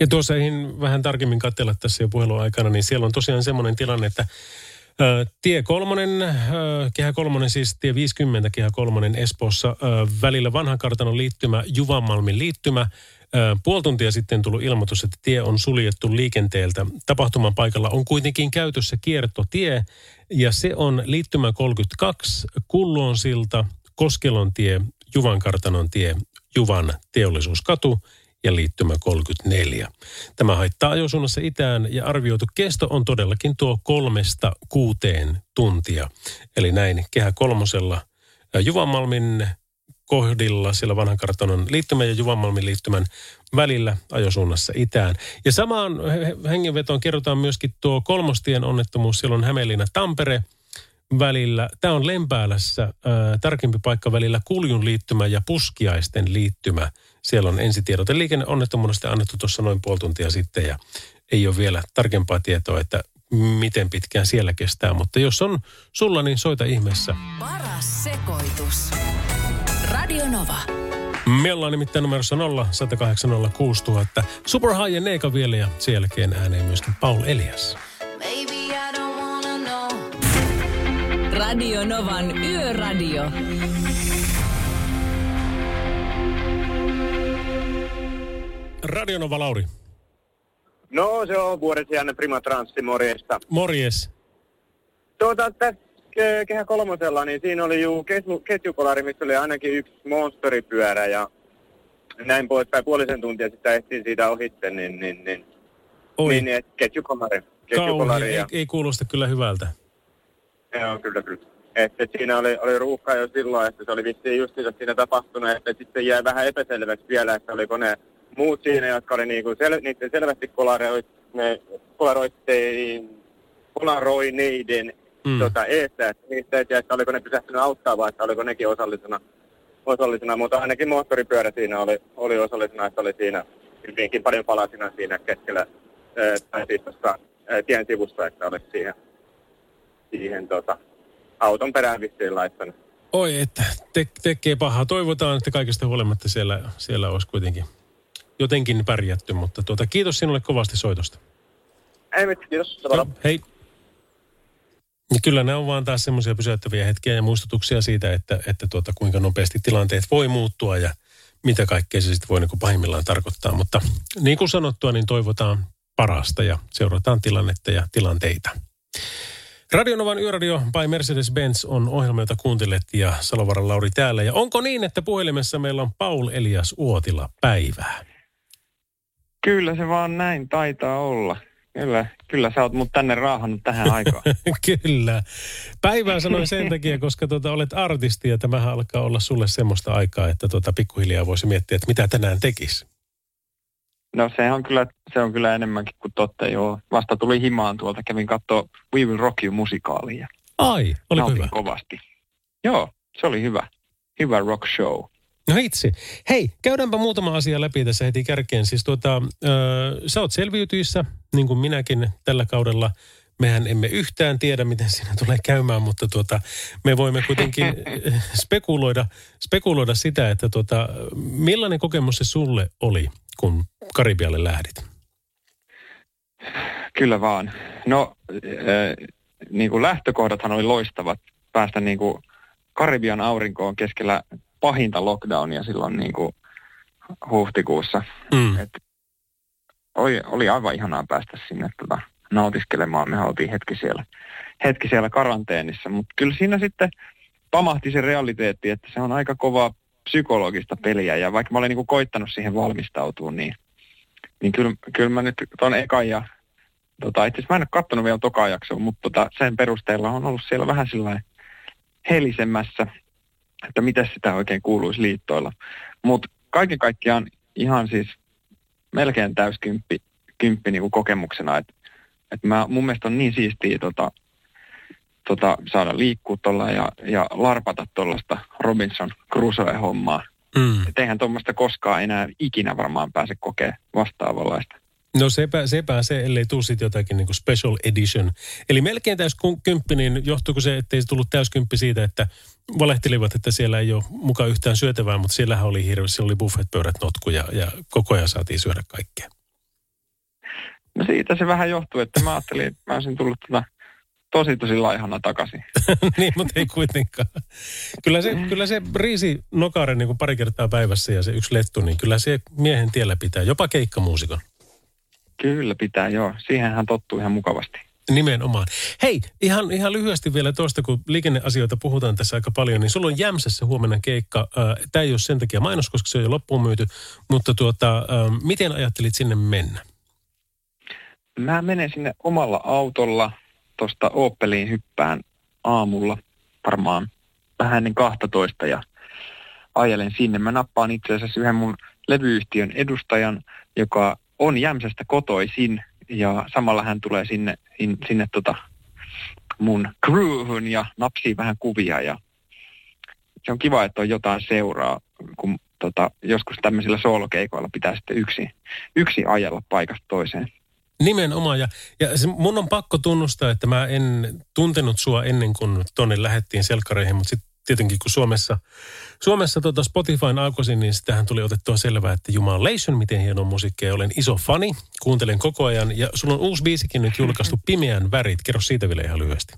Ja tuossa eihin vähän tarkemmin katsella tässä jo puhelun aikana, niin siellä on tosiaan semmoinen tilanne, että ö, tie kolmonen, ö, kehä kolmonen siis tie 50, kehä kolmonen Espoossa, ö, välillä vanhan kartanon liittymä, Juvanmalmin liittymä, Puoli tuntia sitten tullut ilmoitus, että tie on suljettu liikenteeltä. Tapahtuman paikalla on kuitenkin käytössä kiertotie ja se on liittymä 32, Kullon silta, Koskelon tie, Juvan kartanon tie, Juvan teollisuuskatu ja liittymä 34. Tämä haittaa ajosuunnassa itään ja arvioitu kesto on todellakin tuo kolmesta kuuteen tuntia. Eli näin kehä kolmosella Juvanmalmin kohdilla siellä vanhan kartanon liittymän ja Juvanmalmin liittymän välillä ajosuunnassa itään. Ja samaan hengenvetoon kerrotaan myöskin tuo kolmostien onnettomuus silloin Hämeenlinna-Tampere välillä. Tämä on Lempäälässä äh, tarkempi paikka välillä Kuljun liittymä ja Puskiaisten liittymä. Siellä on ensitiedote liikenneonnettomuudesta annettu tuossa noin puoli tuntia sitten ja ei ole vielä tarkempaa tietoa, että miten pitkään siellä kestää. Mutta jos on sulla, niin soita ihmeessä. Paras sekoitus. Radio Nova. Me ollaan nimittäin numerossa 0 108 6000. Super High ja Neika vielä ja sen jälkeen ääneen myöskin Paul Elias. Radio Novan Yöradio. Radio Nova Lauri. No se on vuodesijainen Prima Transsi, morjesta. Morjes. Tuota, tässä kehä kolmosella, niin siinä oli juu ketju, ketjukolari, missä oli ainakin yksi monsteripyörä ja näin poispäin. Puolisen tuntia sitten ehtiin siitä ohitte, niin, niin, niin, Oi. niin, niin ketjukolari. Kauhi, ei, ei kuulosta kyllä hyvältä. Joo, kyllä, kyllä. Että siinä oli, oli ruuhka jo silloin, että se oli vissiin just siinä tapahtunut, että sitten jäi vähän epäselväksi vielä, että oliko ne muut siinä, jotka oli niinku sel, niiden selvästi ne kolaroittein, kolaroineiden mm. tota, eestä, että niistä ei tiedä, että oliko ne pysähtynyt auttaa vai että oliko nekin osallisena, osallisena mutta ainakin moottoripyörä siinä oli, oli osallisena, että oli siinä hyvinkin paljon palasina siinä keskellä, ää, tai siis tuossa tien sivussa, että oli siihen, siihen tota, auton perään vissiin laittanut. Oi, että te, tekee pahaa. Toivotaan, että kaikesta huolimatta siellä, siellä olisi kuitenkin jotenkin pärjätty, mutta tuota, kiitos sinulle kovasti soitosta. Ei mitään, kiitos. Joo, hei. Ja kyllä nämä on vaan taas semmoisia pysäyttäviä hetkiä ja muistutuksia siitä, että, että tuota, kuinka nopeasti tilanteet voi muuttua ja mitä kaikkea se sitten voi niin kuin pahimmillaan tarkoittaa. Mutta niin kuin sanottua, niin toivotaan parasta ja seurataan tilannetta ja tilanteita. Radionovan Yöradio by Mercedes-Benz on ohjelma, jota kuuntelet ja Salovaran Lauri täällä. Ja onko niin, että puhelimessa meillä on Paul Elias Uotila päivää? Kyllä se vaan näin taitaa olla. Kyllä, kyllä sä oot mut tänne raahannut tähän aikaan. kyllä. Päivää sanoin sen takia, koska tuota, olet artisti ja tämähän alkaa olla sulle semmoista aikaa, että tuota, pikkuhiljaa voisi miettiä, että mitä tänään tekisi. No se on kyllä, se on kyllä enemmänkin kuin totta, joo. Vasta tuli himaan tuolta, kävin katsoa We Will Rock You musikaalia. Ai, oli hyvä? kovasti. Joo, se oli hyvä. Hyvä rock show. No itse. Hei, käydäänpä muutama asia läpi tässä heti kärkeen. Siis tuota, äh, sä oot selviytyissä, niin kuin minäkin tällä kaudella. Mehän emme yhtään tiedä, miten siinä tulee käymään, mutta tuota, me voimme kuitenkin spekuloida, spekuloida sitä, että tuota, millainen kokemus se sulle oli, kun Karibialle lähdit? Kyllä vaan. No, äh, niin kuin lähtökohdathan oli loistavat päästä niin kuin Karibian aurinkoon keskellä pahinta lockdownia silloin niin kuin huhtikuussa. Mm. Et oli, oli aivan ihanaa päästä sinne tota, nautiskelemaan. Me oltiin hetki siellä, hetki siellä karanteenissa, mutta kyllä siinä sitten pamahti se realiteetti, että se on aika kova psykologista peliä. Ja vaikka mä olen niin kuin koittanut siihen valmistautua, niin, niin kyllä, kyllä mä nyt tuon ekan ja tota, itse asiassa mä en ole katsonut vielä toka jaksoa, mutta tota, sen perusteella on ollut siellä vähän sillä helisemmässä että miten sitä oikein kuuluisi liittoilla. Mutta kaiken kaikkiaan ihan siis melkein täyskymppi kymppi niin kuin kokemuksena, että et mun mielestä on niin siistiä tota, tota, saada liikkua tuolla ja, ja larpata tuollaista Robinson Crusoe-hommaa. Mm. Et eihän tuommoista koskaan enää ikinä varmaan pääse kokea vastaavanlaista. No sepä, sepä se, ellei tule sitten jotakin niin kuin special edition. Eli melkein täyskymppi, niin johtuuko se, ettei se tullut täyskymppi siitä, että valehtelivat, että siellä ei ole mukaan yhtään syötävää, mutta siellähän oli hirveästi, oli buffetpöydät notku ja, ja koko ajan saatiin syödä kaikkea. No siitä se vähän johtuu, että mä ajattelin, että mä olisin tullut tuota tosi tosi laihana takaisin. niin, mutta ei kuitenkaan. Kyllä se, kyllä se riisi nokare niin kuin pari kertaa päivässä ja se yksi lettu, niin kyllä se miehen tiellä pitää, jopa keikkamuusikon. Kyllä pitää, joo. Siihen hän tottuu ihan mukavasti. Nimenomaan. Hei, ihan, ihan lyhyesti vielä tuosta, kun liikenneasioita puhutaan tässä aika paljon, niin sulla on Jämsässä huomenna keikka. Tämä ei ole sen takia mainos, koska se on jo loppuun myyty, mutta tuota, miten ajattelit sinne mennä? Mä menen sinne omalla autolla tuosta Opeliin hyppään aamulla varmaan vähän ennen 12 ja ajelen sinne. Mä nappaan itse asiassa yhden mun levyyhtiön edustajan, joka on Jämsästä kotoisin ja samalla hän tulee sinne, in, sinne tota mun crewhun ja napsii vähän kuvia ja se on kiva, että on jotain seuraa, kun tota, joskus tämmöisillä soolokeikoilla pitää sitten yksi, yksi ajella paikasta toiseen. Nimenomaan. Ja, ja se, mun on pakko tunnustaa, että mä en tuntenut sua ennen kuin tonne lähettiin selkkareihin, mutta sitten tietenkin kun Suomessa, Suomessa tota Spotifyn alkoisin, niin sitähän tuli otettua selvää, että Jumalation, miten hieno musiikki. Olen iso fani, kuuntelen koko ajan. Ja sulla on uusi biisikin nyt julkaistu, Pimeän värit. Kerro siitä vielä ihan lyhyesti.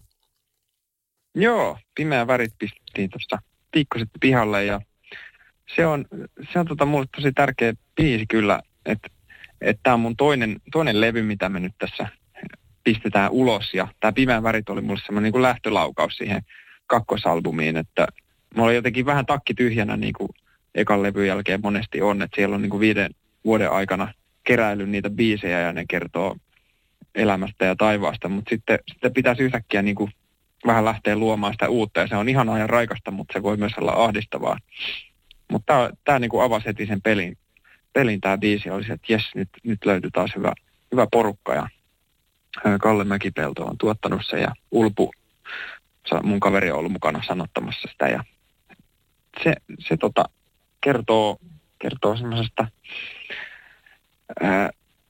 Joo, Pimeän värit pistettiin tuossa viikko sitten pihalle ja se on, se on tota mulle tosi tärkeä biisi kyllä, että tämä on mun toinen, toinen levy, mitä me nyt tässä pistetään ulos. Ja tämä Pimeän värit oli mulle semmoinen niin lähtölaukaus siihen kakkosalbumiin, että mä olin jotenkin vähän takki tyhjänä niin kuin ekan levyn jälkeen monesti on, että siellä on niin kuin viiden vuoden aikana keräillyt niitä biisejä ja ne kertoo elämästä ja taivaasta, mutta sitten, sitten pitäisi yhtäkkiä niin kuin vähän lähteä luomaan sitä uutta ja se on ihan ajan raikasta, mutta se voi myös olla ahdistavaa. Mutta tämä, tämä niin kuin avasi heti sen pelin, pelin tämä biisi oli se, että jes, nyt, nyt löytyi taas hyvä, hyvä porukka ja Kalle Mäkipelto on tuottanut se ja Ulpu, mun kaveri on ollut mukana sanottamassa sitä ja se, se tota, kertoo, kertoo semmoisesta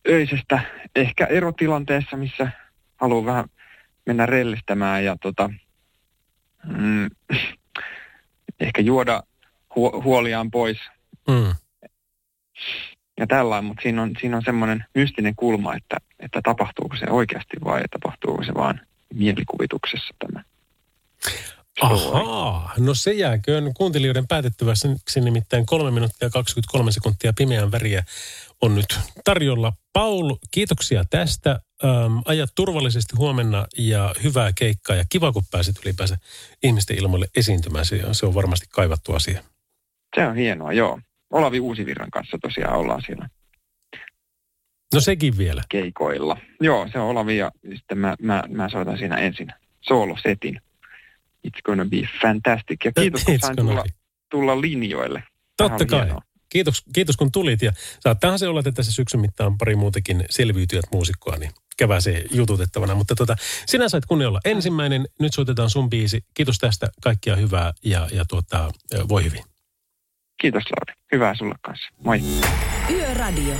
öisestä ehkä erotilanteessa, missä haluaa vähän mennä rellistämään ja tota, mm, ehkä juoda hu- huoliaan pois. Mm ja tällainen, mutta siinä on, siinä on semmoinen mystinen kulma, että, että tapahtuuko se oikeasti vai tapahtuuko se vaan mielikuvituksessa tämä. Ahaa, no se jääköön kuuntelijoiden päätettäväksi, nimittäin 3 minuuttia 23 sekuntia pimeän väriä on nyt tarjolla. Paul, kiitoksia tästä. Ähm, ajat turvallisesti huomenna ja hyvää keikkaa ja kiva, kun pääsit ylipäänsä ihmisten ilmoille esiintymään. Se, se on varmasti kaivattu asia. Se on hienoa, joo. Olavi Uusivirran kanssa tosiaan ollaan siellä. No sekin vielä. Keikoilla. Joo, se on Olavi ja sitten mä, mä, mä soitan siinä ensin soolosetin. It's gonna be fantastic. Ja kiitos, kun sain tulla, tulla linjoille. Totta kai. Kiitos, kiitos, kun tulit. Ja saattaahan se olla, että tässä syksyn mittaan pari muutakin selviytyjät muusikkoa, niin se jututettavana. Mutta tota, sinä sait kunnia olla ensimmäinen. Nyt soitetaan sun biisi. Kiitos tästä. Kaikkia hyvää ja, ja tuota, voi hyvin. Kiitos Lauri. Hyvää sulle kanssa. Moi. Yöradio.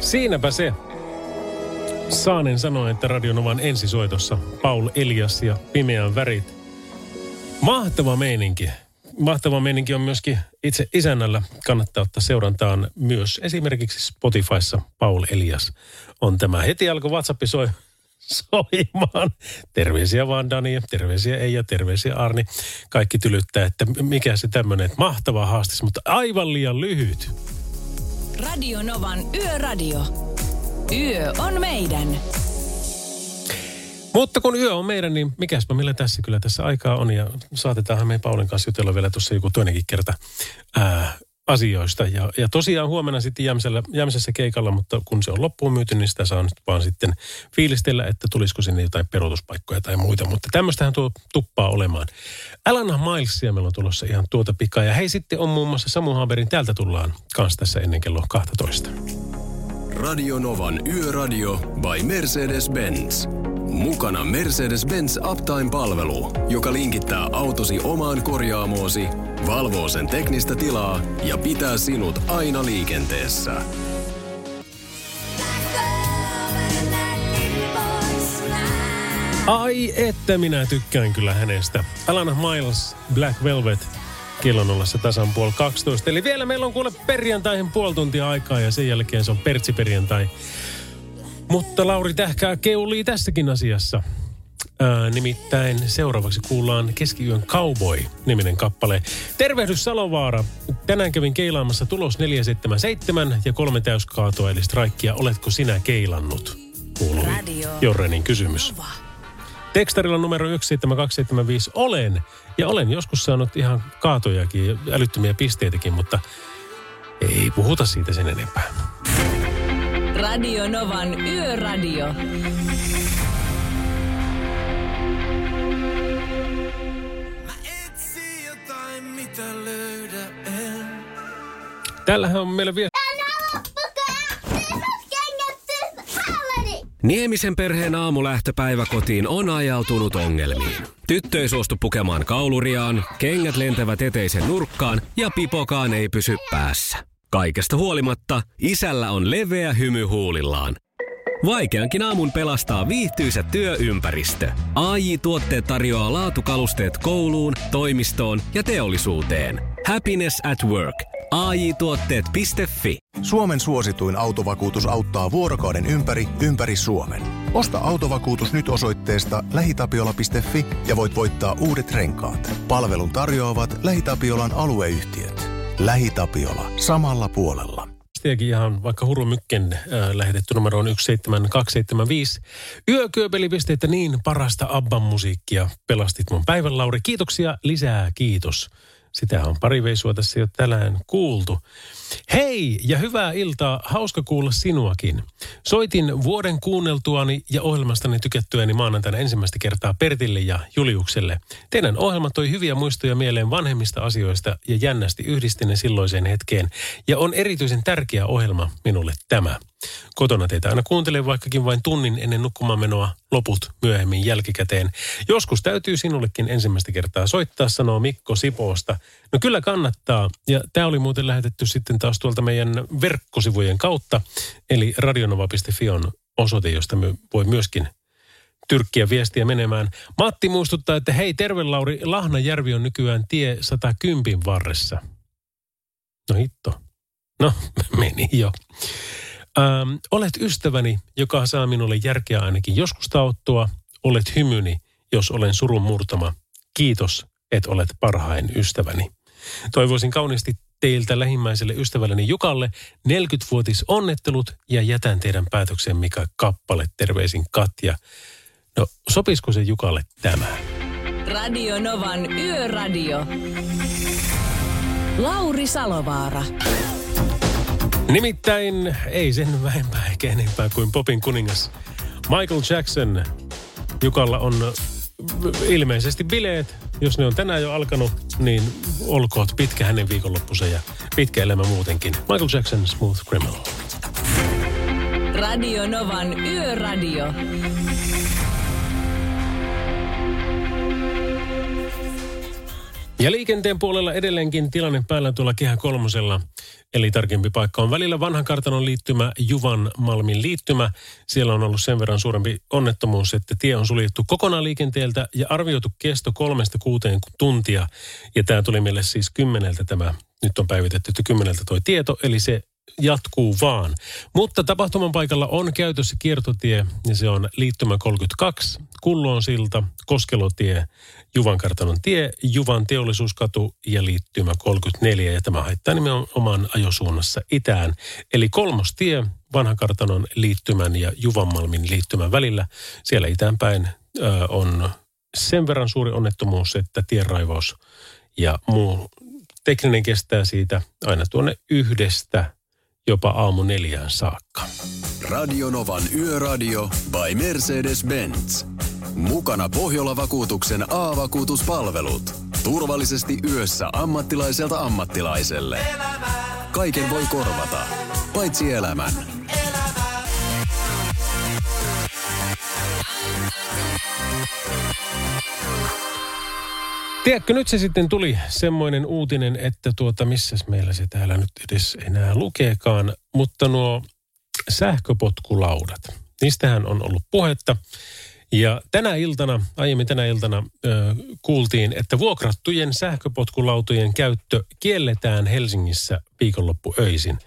Siinäpä se. Saanen sanoi, että Radionovan ensisoitossa Paul Elias ja Pimeän värit. Mahtava meininki. Mahtava meininki on myöskin itse isännällä. Kannattaa ottaa seurantaan myös esimerkiksi Spotifyssa Paul Elias on tämä. Heti alkoi WhatsApp soi soimaan. Terveisiä vaan Dani, terveisiä Eija, terveisiä Arni. Kaikki tylyttää, että mikä se tämmöinen mahtava haastis, mutta aivan liian lyhyt. Radio Novan Yöradio. Yö on meidän. Mutta kun yö on meidän, niin mikäspä millä tässä kyllä tässä aikaa on. Ja saatetaanhan me Paulin kanssa jutella vielä tuossa joku toinenkin kerta ää, asioista. Ja, ja tosiaan huomenna sitten Jämsällä, Jämsässä keikalla, mutta kun se on loppuun myyty, niin sitä saa nyt vaan sitten fiilistellä, että tulisiko sinne jotain peruutuspaikkoja tai muita. Mutta tämmöistähän tuo tuppaa olemaan. Alana Milesia meillä on tulossa ihan tuota pikaa. Ja hei, sitten on muun muassa Samu Haberin, täältä tullaan kanssa tässä ennen kello 12. Radio Novan Yöradio by Mercedes-Benz. Mukana Mercedes-Benz Uptime-palvelu, joka linkittää autosi omaan korjaamoosi, valvoo sen teknistä tilaa ja pitää sinut aina liikenteessä. Ai että minä tykkään kyllä hänestä. Alana Miles, Black Velvet, kello nollassa tasan puoli 12. Eli vielä meillä on kuule perjantaihin puoli tuntia aikaa ja sen jälkeen se on pertsiperjantai. Mutta Lauri Tähkää keulii tässäkin asiassa. Ää, nimittäin seuraavaksi kuullaan Keskiyön Cowboy-niminen kappale. Tervehdys Salovaara. Tänään kävin keilaamassa tulos 477 ja kolme täyskaatoa eli strikkia. Oletko sinä keilannut? Kuului Jorrenin kysymys. Tekstarilla numero 17275 olen. Ja olen joskus saanut ihan kaatojakin ja älyttömiä pisteitäkin, mutta ei puhuta siitä sen enempää. Radio Novan Yöradio. Täällähän on meillä vielä... Niemisen perheen aamulähtöpäivä kotiin on ajautunut ongelmiin. Tyttö ei suostu pukemaan kauluriaan, kengät lentävät eteisen nurkkaan ja pipokaan ei pysy päässä. Kaikesta huolimatta, isällä on leveä hymy huulillaan. Vaikeankin aamun pelastaa viihtyisä työympäristö. AI Tuotteet tarjoaa laatukalusteet kouluun, toimistoon ja teollisuuteen. Happiness at work. AJ-tuotteet.fi. Suomen suosituin autovakuutus auttaa vuorokauden ympäri, ympäri Suomen. Osta autovakuutus nyt osoitteesta lähitapiola.fi ja voit voittaa uudet renkaat. Palvelun tarjoavat LähiTapiolan alueyhtiöt. LähiTapiola. Samalla puolella. Viestiäkin ihan vaikka Huru Mykken äh, lähetetty numeroon 17275. Yökyöpelipisteitä niin parasta Abban musiikkia pelastit mun päivän, Lauri. Kiitoksia, lisää kiitos. Sitä on pari veisua tässä jo tänään kuultu. Hei ja hyvää iltaa, hauska kuulla sinuakin. Soitin vuoden kuunneltuani ja ohjelmastani tykättyäni maanantaina ensimmäistä kertaa Pertille ja Juliukselle. Teidän ohjelma toi hyviä muistoja mieleen vanhemmista asioista ja jännästi yhdisti ne silloiseen hetkeen. Ja on erityisen tärkeä ohjelma minulle tämä. Kotona teitä aina kuuntelen vaikkakin vain tunnin ennen nukkumaan menoa, loput myöhemmin jälkikäteen. Joskus täytyy sinullekin ensimmäistä kertaa soittaa, sanoo Mikko Sipoosta. No kyllä kannattaa. Ja tämä oli muuten lähetetty sitten taas tuolta meidän verkkosivujen kautta. Eli radionova.fi on osoite, josta me voi myöskin tyrkkiä viestiä menemään. Matti muistuttaa, että hei terve Lauri, Lahnajärvi on nykyään tie 110 varressa. No hitto. No, meni jo. Ähm, olet ystäväni, joka saa minulle järkeä ainakin joskus tauttua. Olet hymyni, jos olen surun murtama. Kiitos, että olet parhain ystäväni. Toivoisin kauniisti teiltä lähimmäiselle ystävälleni Jukalle 40-vuotis onnettelut ja jätän teidän päätöksen mikä kappale. Terveisin Katja. No, sopisiko se Jukalle tämä? Radio Novan Yöradio. Lauri Salovaara. Nimittäin ei sen vähempää eikä enempää kuin popin kuningas Michael Jackson. Jukalla on ilmeisesti bileet. Jos ne on tänään jo alkanut, niin olkoot pitkä hänen viikonloppunsa ja pitkä elämä muutenkin. Michael Jackson, Smooth Criminal. Radio Novan Yöradio. Ja liikenteen puolella edelleenkin tilanne päällä tuolla Kehä kolmosella. Eli tarkempi paikka on välillä vanhan kartanon liittymä, Juvan Malmin liittymä. Siellä on ollut sen verran suurempi onnettomuus, että tie on suljettu kokonaan liikenteeltä ja arvioitu kesto kolmesta kuuteen tuntia. Ja tämä tuli meille siis kymmeneltä tämä, nyt on päivitetty kymmeneltä toi tieto, eli se jatkuu vaan. Mutta tapahtuman paikalla on käytössä kiertotie ja se on liittymä 32, Kullon silta, Koskelotie, Juvan kartanon tie, Juvan teollisuuskatu ja liittymä 34. Ja tämä haittaa nimenomaan ajosuunnassa itään. Eli kolmostie vanhan kartanon liittymän ja Juvanmalmin liittymän välillä. Siellä itäänpäin ö, on sen verran suuri onnettomuus, että tienraivaus ja muu tekninen kestää siitä aina tuonne yhdestä jopa aamu neljään saakka. Radionovan Yöradio by Mercedes-Benz. Mukana Pohjola-vakuutuksen A-vakuutuspalvelut. Turvallisesti yössä ammattilaiselta ammattilaiselle. Kaiken voi korvata, paitsi elämän. Tiedätkö, nyt se sitten tuli semmoinen uutinen, että tuota, missä meillä se täällä nyt edes enää lukeekaan, mutta nuo sähköpotkulaudat, niistähän on ollut puhetta. Ja tänä iltana, aiemmin tänä iltana kuultiin, että vuokrattujen sähköpotkulautojen käyttö kielletään Helsingissä viikonloppuöisin.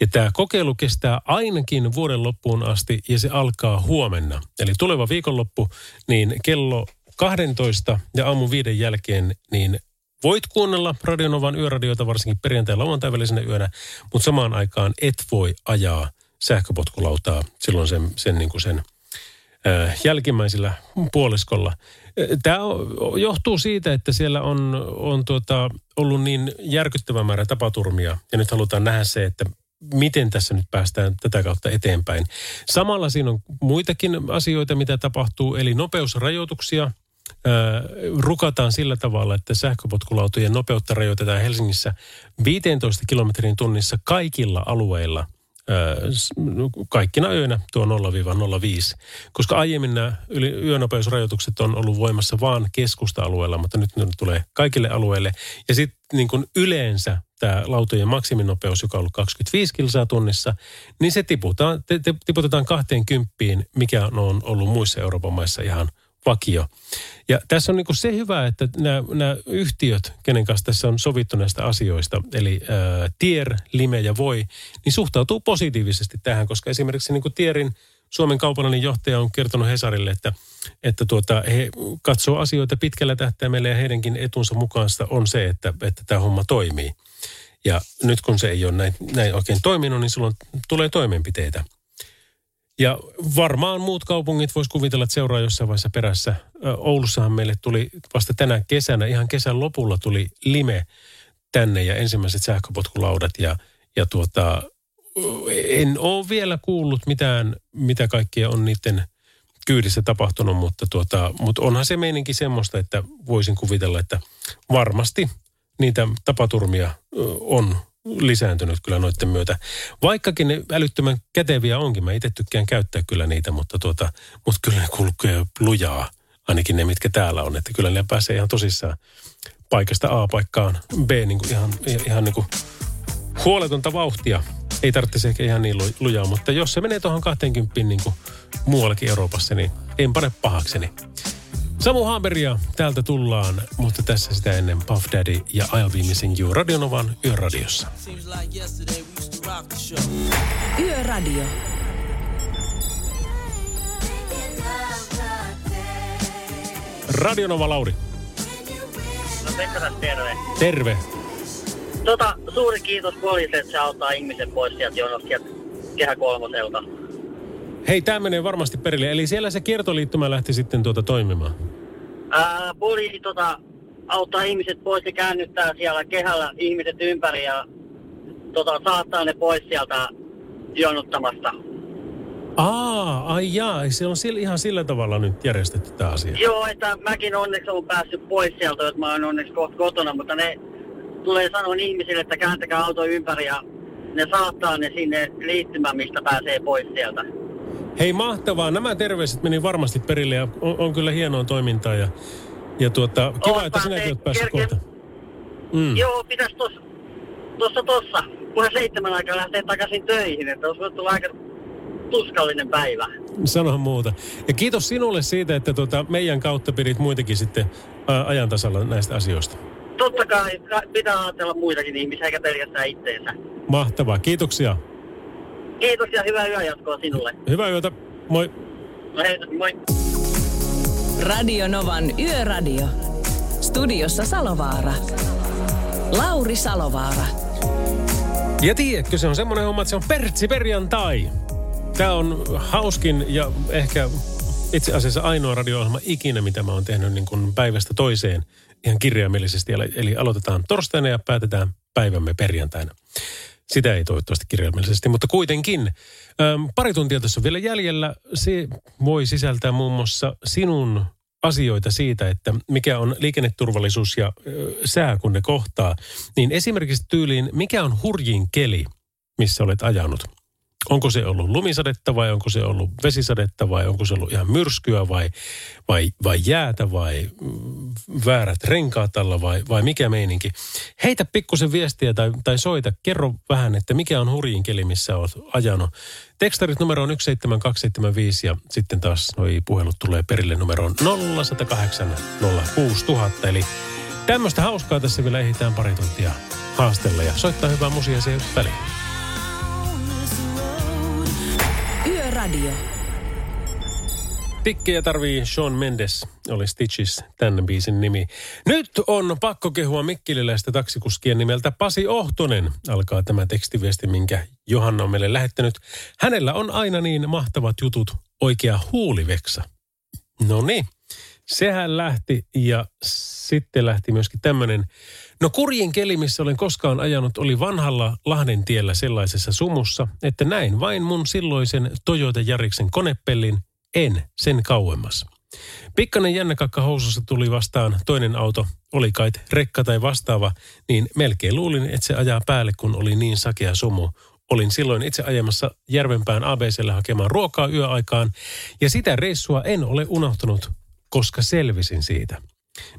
Ja tämä kokeilu kestää ainakin vuoden loppuun asti ja se alkaa huomenna. Eli tuleva viikonloppu, niin kello 12 ja aamu viiden jälkeen, niin voit kuunnella Radionovan yöradiota varsinkin perjantai- ja lauantai välisenä yönä, mutta samaan aikaan et voi ajaa sähköpotkulautaa silloin sen, sen, niin kuin sen jälkimmäisellä puoliskolla. Tämä johtuu siitä, että siellä on, on tuota, ollut niin järkyttävä määrä tapaturmia ja nyt halutaan nähdä se, että miten tässä nyt päästään tätä kautta eteenpäin. Samalla siinä on muitakin asioita, mitä tapahtuu, eli nopeusrajoituksia – rukataan sillä tavalla, että sähköpotkulautojen nopeutta rajoitetaan Helsingissä 15 kilometrin tunnissa kaikilla alueilla kaikkina öinä tuo 0-05, koska aiemmin nämä yönopeusrajoitukset on ollut voimassa vain keskusta-alueella, mutta nyt ne tulee kaikille alueille. Ja sitten niin kuin yleensä tämä lautojen maksiminopeus, joka on ollut 25 kilsaa tunnissa, niin se tiputaan, tiputetaan 20, mikä on ollut muissa Euroopan maissa ihan vakio. Ja tässä on niin se hyvä, että nämä, nämä yhtiöt, kenen kanssa tässä on sovittu näistä asioista, eli ää, Tier, Lime ja Voi, niin suhtautuu positiivisesti tähän, koska esimerkiksi niin Tierin Suomen kaupallinen johtaja on kertonut Hesarille, että, että tuota, he katsoo asioita pitkällä tähtäimellä ja heidänkin etunsa mukaan on se, että, että tämä homma toimii. Ja nyt kun se ei ole näin, näin oikein toiminut, niin silloin tulee toimenpiteitä – ja varmaan muut kaupungit vois kuvitella, että seuraa jossain vaiheessa perässä. Oulussahan meille tuli vasta tänä kesänä, ihan kesän lopulla tuli lime tänne ja ensimmäiset sähköpotkulaudat. Ja, ja tuota, en ole vielä kuullut mitään, mitä kaikkea on niiden kyydissä tapahtunut, mutta, tuota, mutta onhan se meininki semmoista, että voisin kuvitella, että varmasti niitä tapaturmia on lisääntynyt kyllä noiden myötä. Vaikkakin ne älyttömän käteviä onkin, mä itse tykkään käyttää kyllä niitä, mutta, tuota, mutta kyllä ne kulkee lujaa, ainakin ne, mitkä täällä on. Että kyllä ne pääsee ihan tosissaan paikasta A paikkaan B niin kuin ihan, ihan niin kuin huoletonta vauhtia. Ei tarvitse ehkä ihan niin lujaa, mutta jos se menee tuohon 20 niin kuin muuallakin Euroopassa, niin en pane pahakseni. Samu Haberia täältä tullaan, mutta tässä sitä ennen Puff Daddy ja I'll Be Missing You Radionovan Yöradiossa. Yöradio. Radionova Lauri. No Pekka terve. Terve. Tota, suuri kiitos poliisille, että se auttaa ihmisen pois sieltä jonosta kehä kolmoselta. Hei, tämä menee varmasti perille. Eli siellä se kiertoliittymä lähti sitten tuota toimimaan. Ää, poliisi tota, auttaa ihmiset pois ja käännyttää siellä kehällä ihmiset ympäri ja tota, saattaa ne pois sieltä jonottamasta. Aa, ai jaa, se on sillä, ihan sillä tavalla nyt järjestetty tämä asia. Joo, että mäkin onneksi olen päässyt pois sieltä, että mä oon onneksi kohta kotona, mutta ne tulee sanoa ihmisille, että kääntäkää auto ympäri ja ne saattaa ne sinne liittymään, mistä pääsee pois sieltä. Hei mahtavaa, nämä terveiset meni varmasti perille ja on, on kyllä hienoa toimintaa ja, ja tuota, kiva, Ootpa että sinäkin olet päässyt kohta. Mm. Joo, pitäisi tuossa tossa, tossa, kunhan seitsemän aikaa lähtee takaisin töihin, että olisi tulla aika tuskallinen päivä. Sano muuta. Ja kiitos sinulle siitä, että tuota, meidän kautta pidit muitakin sitten ää, ajan tasalla näistä asioista. Totta kai, pitää ajatella muitakin ihmisiä eikä pelkästään itteensä. Mahtavaa, kiitoksia. Kiitos ja hyvää yöjatkoa sinulle. Hyvää yötä. Moi. No hei, moi. Radio Novan Yöradio. Studiossa Salovaara. Lauri Salovaara. Ja tiedätkö, se on semmoinen homma, että se on pertsi perjantai. Tämä on hauskin ja ehkä itse asiassa ainoa radio ikinä, mitä mä oon tehnyt niin kuin päivästä toiseen ihan kirjaimellisesti. Eli aloitetaan torstaina ja päätetään päivämme perjantaina. Sitä ei toivottavasti kirjaimellisesti, mutta kuitenkin. Ähm, pari tuntia tässä on vielä jäljellä. Se voi sisältää muun muassa sinun asioita siitä, että mikä on liikenneturvallisuus ja ö, sää, kun ne kohtaa. Niin esimerkiksi tyyliin, mikä on hurjin keli, missä olet ajanut? Onko se ollut lumisadetta vai onko se ollut vesisadetta vai onko se ollut ihan myrskyä vai, vai, vai jäätä vai mm, väärät renkaat alla vai, vai mikä meininki. Heitä pikkusen viestiä tai, tai soita. Kerro vähän, että mikä on hurjin keli, missä olet ajanut. Tekstarit numero on 17275 ja sitten taas noi puhelut tulee perille numeroon 0108 06000. Eli tämmöistä hauskaa tässä vielä ehditään pari tuntia haastella ja soittaa hyvää musiikkia se väliin. Yöradio. Tikkejä tarvii Sean Mendes, oli Stitches, tämän biisin nimi. Nyt on pakko kehua mikkililäistä taksikuskien nimeltä Pasi Ohtonen. Alkaa tämä tekstiviesti, minkä Johanna on meille lähettänyt. Hänellä on aina niin mahtavat jutut, oikea huuliveksa. No niin, sehän lähti ja sitten lähti myöskin tämmöinen No kurjin keli, missä olen koskaan ajanut, oli vanhalla Lahden tiellä sellaisessa sumussa, että näin vain mun silloisen Toyota Jariksen konepellin, en sen kauemmas. Pikkainen jännäkakka housussa tuli vastaan toinen auto, oli kai rekka tai vastaava, niin melkein luulin, että se ajaa päälle, kun oli niin sakea sumu. Olin silloin itse ajamassa Järvenpään ABClle hakemaan ruokaa yöaikaan, ja sitä reissua en ole unohtanut, koska selvisin siitä.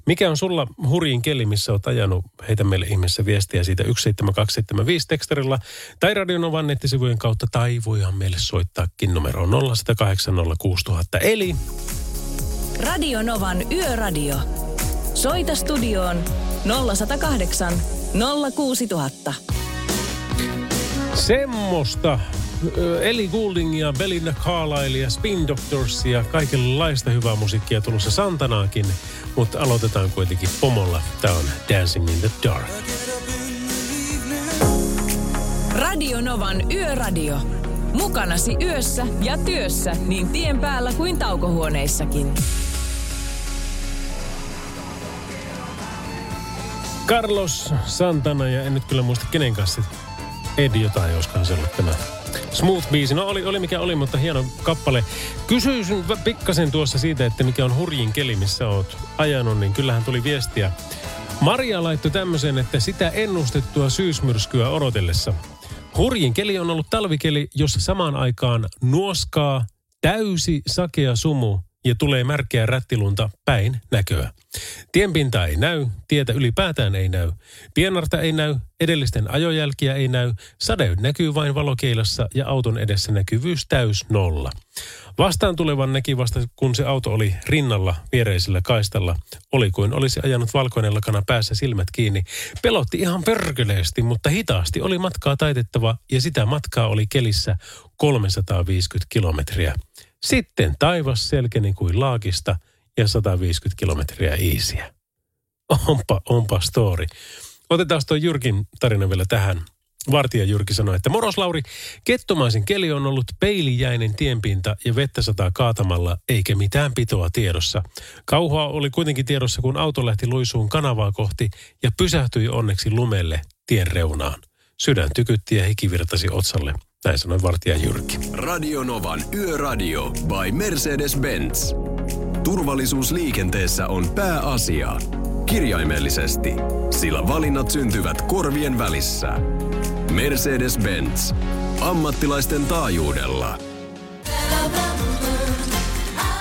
Mikä on sulla hurjin keli, missä olet ajanut? Heitä meille ihmeessä viestiä siitä 17275 tekstarilla tai Radionovan nettisivujen kautta tai voihan meille soittaakin numero 0806000. Eli Radionovan Yöradio. Soita studioon 0108 06000. semmoista ö, Eli Gouldingia, Belinda Carlisle Spin Doctors ja kaikenlaista hyvää musiikkia tulossa Santanaakin. Mutta aloitetaan kuitenkin pomolla. Tämä on Dancing in the Dark. Radionovan Yöradio. Mukanasi yössä ja työssä niin tien päällä kuin taukohuoneissakin. Carlos Santana ja en nyt kyllä muista kenen kanssa. Ed jotain, joskaan se ollut tämä Smooth biisi. No oli, oli mikä oli, mutta hieno kappale. Kysyisin pikkasen tuossa siitä, että mikä on hurjin keli, missä oot ajanut, niin kyllähän tuli viestiä. Maria laittoi tämmöisen, että sitä ennustettua syysmyrskyä odotellessa. Hurjin keli on ollut talvikeli, jossa samaan aikaan nuoskaa, täysi sakea sumu ja tulee märkeä rättilunta päin näköä. Tienpinta ei näy, tietä ylipäätään ei näy. Pienarta ei näy, edellisten ajojälkiä ei näy, sade näkyy vain valokeilassa ja auton edessä näkyvyys täys nolla. Vastaan tulevan näki vasta, kun se auto oli rinnalla viereisellä kaistalla. Oli kuin olisi ajanut valkoinen lakana päässä silmät kiinni. Pelotti ihan pörköleesti, mutta hitaasti oli matkaa taitettava ja sitä matkaa oli kelissä 350 kilometriä. Sitten taivas selkeni kuin laakista ja 150 kilometriä iisiä. Onpa, onpa story. Otetaan tuo Jyrkin tarina vielä tähän. Vartija Jyrki sanoi, että moros Lauri, kettomaisin keli on ollut peilijäinen tienpinta ja vettä sataa kaatamalla, eikä mitään pitoa tiedossa. Kauhua oli kuitenkin tiedossa, kun auto lähti luisuun kanavaa kohti ja pysähtyi onneksi lumelle tien reunaan. Sydän tykytti ja hiki virtasi otsalle. Näin sanoi vartija Jyrki. Radio Novan Yöradio by Mercedes-Benz. Turvallisuus liikenteessä on pääasia. Kirjaimellisesti, sillä valinnat syntyvät korvien välissä. Mercedes-Benz. Ammattilaisten taajuudella.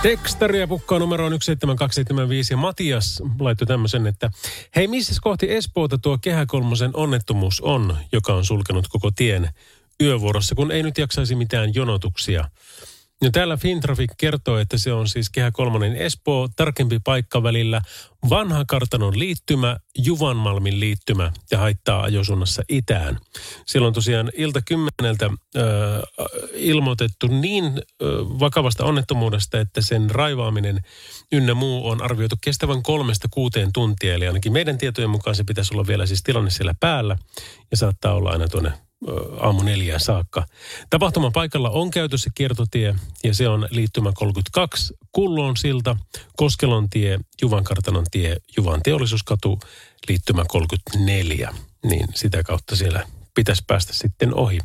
Tekstaria pukkaa numeroon 17275 ja Matias laittoi tämmöisen, että hei missä kohti Espoota tuo Kehä Kolmosen onnettomuus on, joka on sulkenut koko tien yövuorossa, kun ei nyt jaksaisi mitään jonotuksia. Ja täällä Fintraffic kertoo, että se on siis Kehä Kolmonen Espoo, tarkempi paikka välillä, vanha kartanon liittymä, Juvanmalmin liittymä ja haittaa ajosuunnassa itään. Silloin tosiaan ilta kymmeneltä äh, ilmoitettu niin äh, vakavasta onnettomuudesta, että sen raivaaminen ynnä muu on arvioitu kestävän kolmesta kuuteen tuntia. Eli ainakin meidän tietojen mukaan se pitäisi olla vielä siis tilanne siellä päällä ja saattaa olla aina tuonne aamu neljään saakka. Tapahtuman paikalla on käytössä kiertotie ja se on liittymä 32, Kullon silta, Koskelon tie, Juvankartanon tie, Juvan teollisuuskatu, liittymä 34. Niin sitä kautta siellä pitäisi päästä sitten ohi.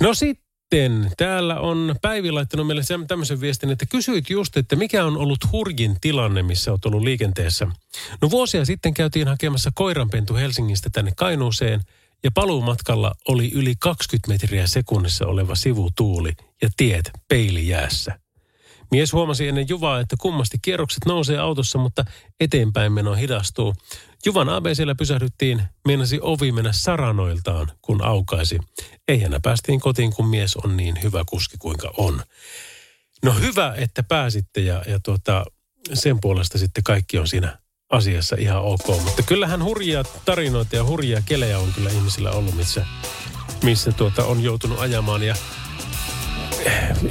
No sitten täällä on Päivi laittanut meille sen- tämmöisen viestin, että kysyit just, että mikä on ollut hurjin tilanne, missä olet ollut liikenteessä. No vuosia sitten käytiin hakemassa koiranpentu Helsingistä tänne Kainuuseen ja paluumatkalla oli yli 20 metriä sekunnissa oleva sivutuuli ja tiet peilijäässä. Mies huomasi ennen Juvaa, että kummasti kierrokset nousee autossa, mutta eteenpäin meno hidastuu. Juvan ABCllä pysähdyttiin, meinasi ovi mennä saranoiltaan, kun aukaisi. Ei enää päästiin kotiin, kun mies on niin hyvä kuski kuinka on. No hyvä, että pääsitte ja, ja tuota, sen puolesta sitten kaikki on siinä asiassa ihan ok. Mutta kyllähän hurjia tarinoita ja hurjia kelejä on kyllä ihmisillä ollut, missä, missä tuota on joutunut ajamaan. Ja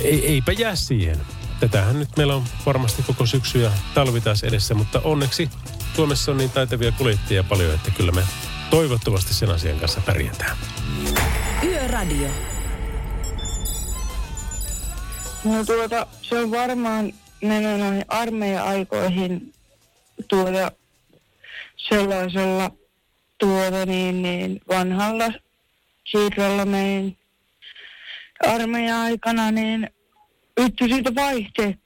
ei, eipä jää siihen. Tätähän nyt meillä on varmasti koko syksy ja talvi taas edessä, mutta onneksi Suomessa on niin taitavia kuljettajia paljon, että kyllä me toivottavasti sen asian kanssa pärjätään. Yöradio. No tuota, se on varmaan mennyt noihin armeija-aikoihin tuoda sellaisella tuota niin, niin vanhalla siirrolla meidän armeija-aikana, niin vittu siitä vaihteet.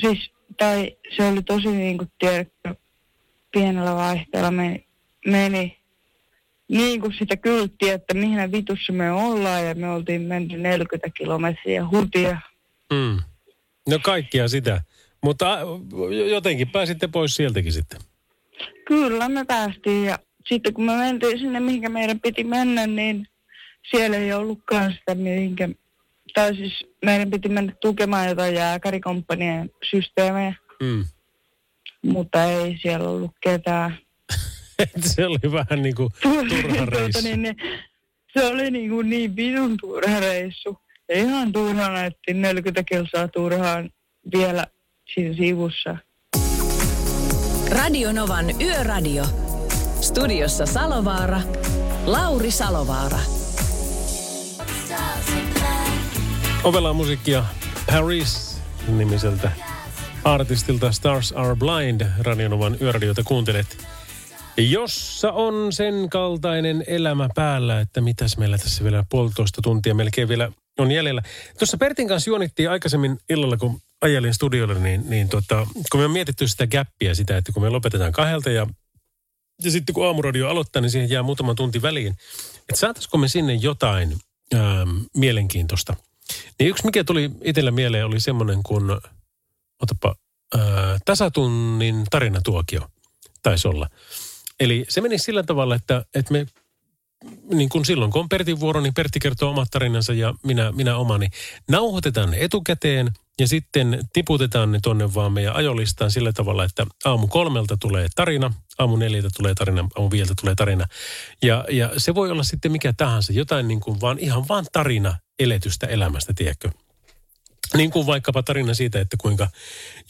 Siis, tai se oli tosi niin kuin tiedätkö, pienellä vaihteella me, meni niin kuin sitä kylttiä, että mihin vitussa me ollaan ja me oltiin menty 40 kilometriä hutia. Mm. No kaikkia sitä. Mutta jotenkin pääsitte pois sieltäkin sitten. Kyllä me päästiin ja sitten kun me mentiin sinne, mihinkä meidän piti mennä, niin siellä ei ollutkaan sitä, mihinkä, tai siis meidän piti mennä tukemaan jotain jääkärikompanien systeemejä. Mm. Mutta ei siellä ollut ketään. se oli vähän niin kuin turha reissu. Tuota, niin, se oli niin, kuin niin vidun turha reissu. Ja ihan turhana, että 40 kilsaa turhaan vielä siinä sivussa. Radionovan Yöradio. Studiossa Salovaara. Lauri Salovaara. Ovella musiikkia Paris nimiseltä artistilta Stars Are Blind. Radionovan Yöradiota kuuntelet. Jossa on sen kaltainen elämä päällä, että mitäs meillä tässä vielä puolitoista tuntia melkein vielä on jäljellä. Tuossa Pertin kanssa juonittiin aikaisemmin illalla, kun ajelin studiolle, niin, niin tota, kun me on mietitty sitä gappia, sitä, että kun me lopetetaan kahdelta ja, ja sitten kun aamuradio aloittaa, niin siihen jää muutama tunti väliin. Että saataisiko me sinne jotain ähm, mielenkiintoista. Niin yksi, mikä tuli itsellä mieleen, oli semmoinen kuin, otapa, äh, tasatunnin tarinatuokio taisi olla. Eli se meni sillä tavalla, että, että me niin kuin silloin, kun on Pertin vuoro, niin Pertti kertoo omat tarinansa ja minä, minä omani. Nauhoitetaan ne etukäteen ja sitten tiputetaan ne tonne vaan meidän ajolistaan sillä tavalla, että aamu kolmelta tulee tarina, aamu neljältä tulee tarina, aamu viieltä tulee tarina. Ja, ja se voi olla sitten mikä tahansa, jotain niin kuin vaan, ihan vaan tarina eletystä elämästä, tiedätkö? Niin kuin vaikkapa tarina siitä, että kuinka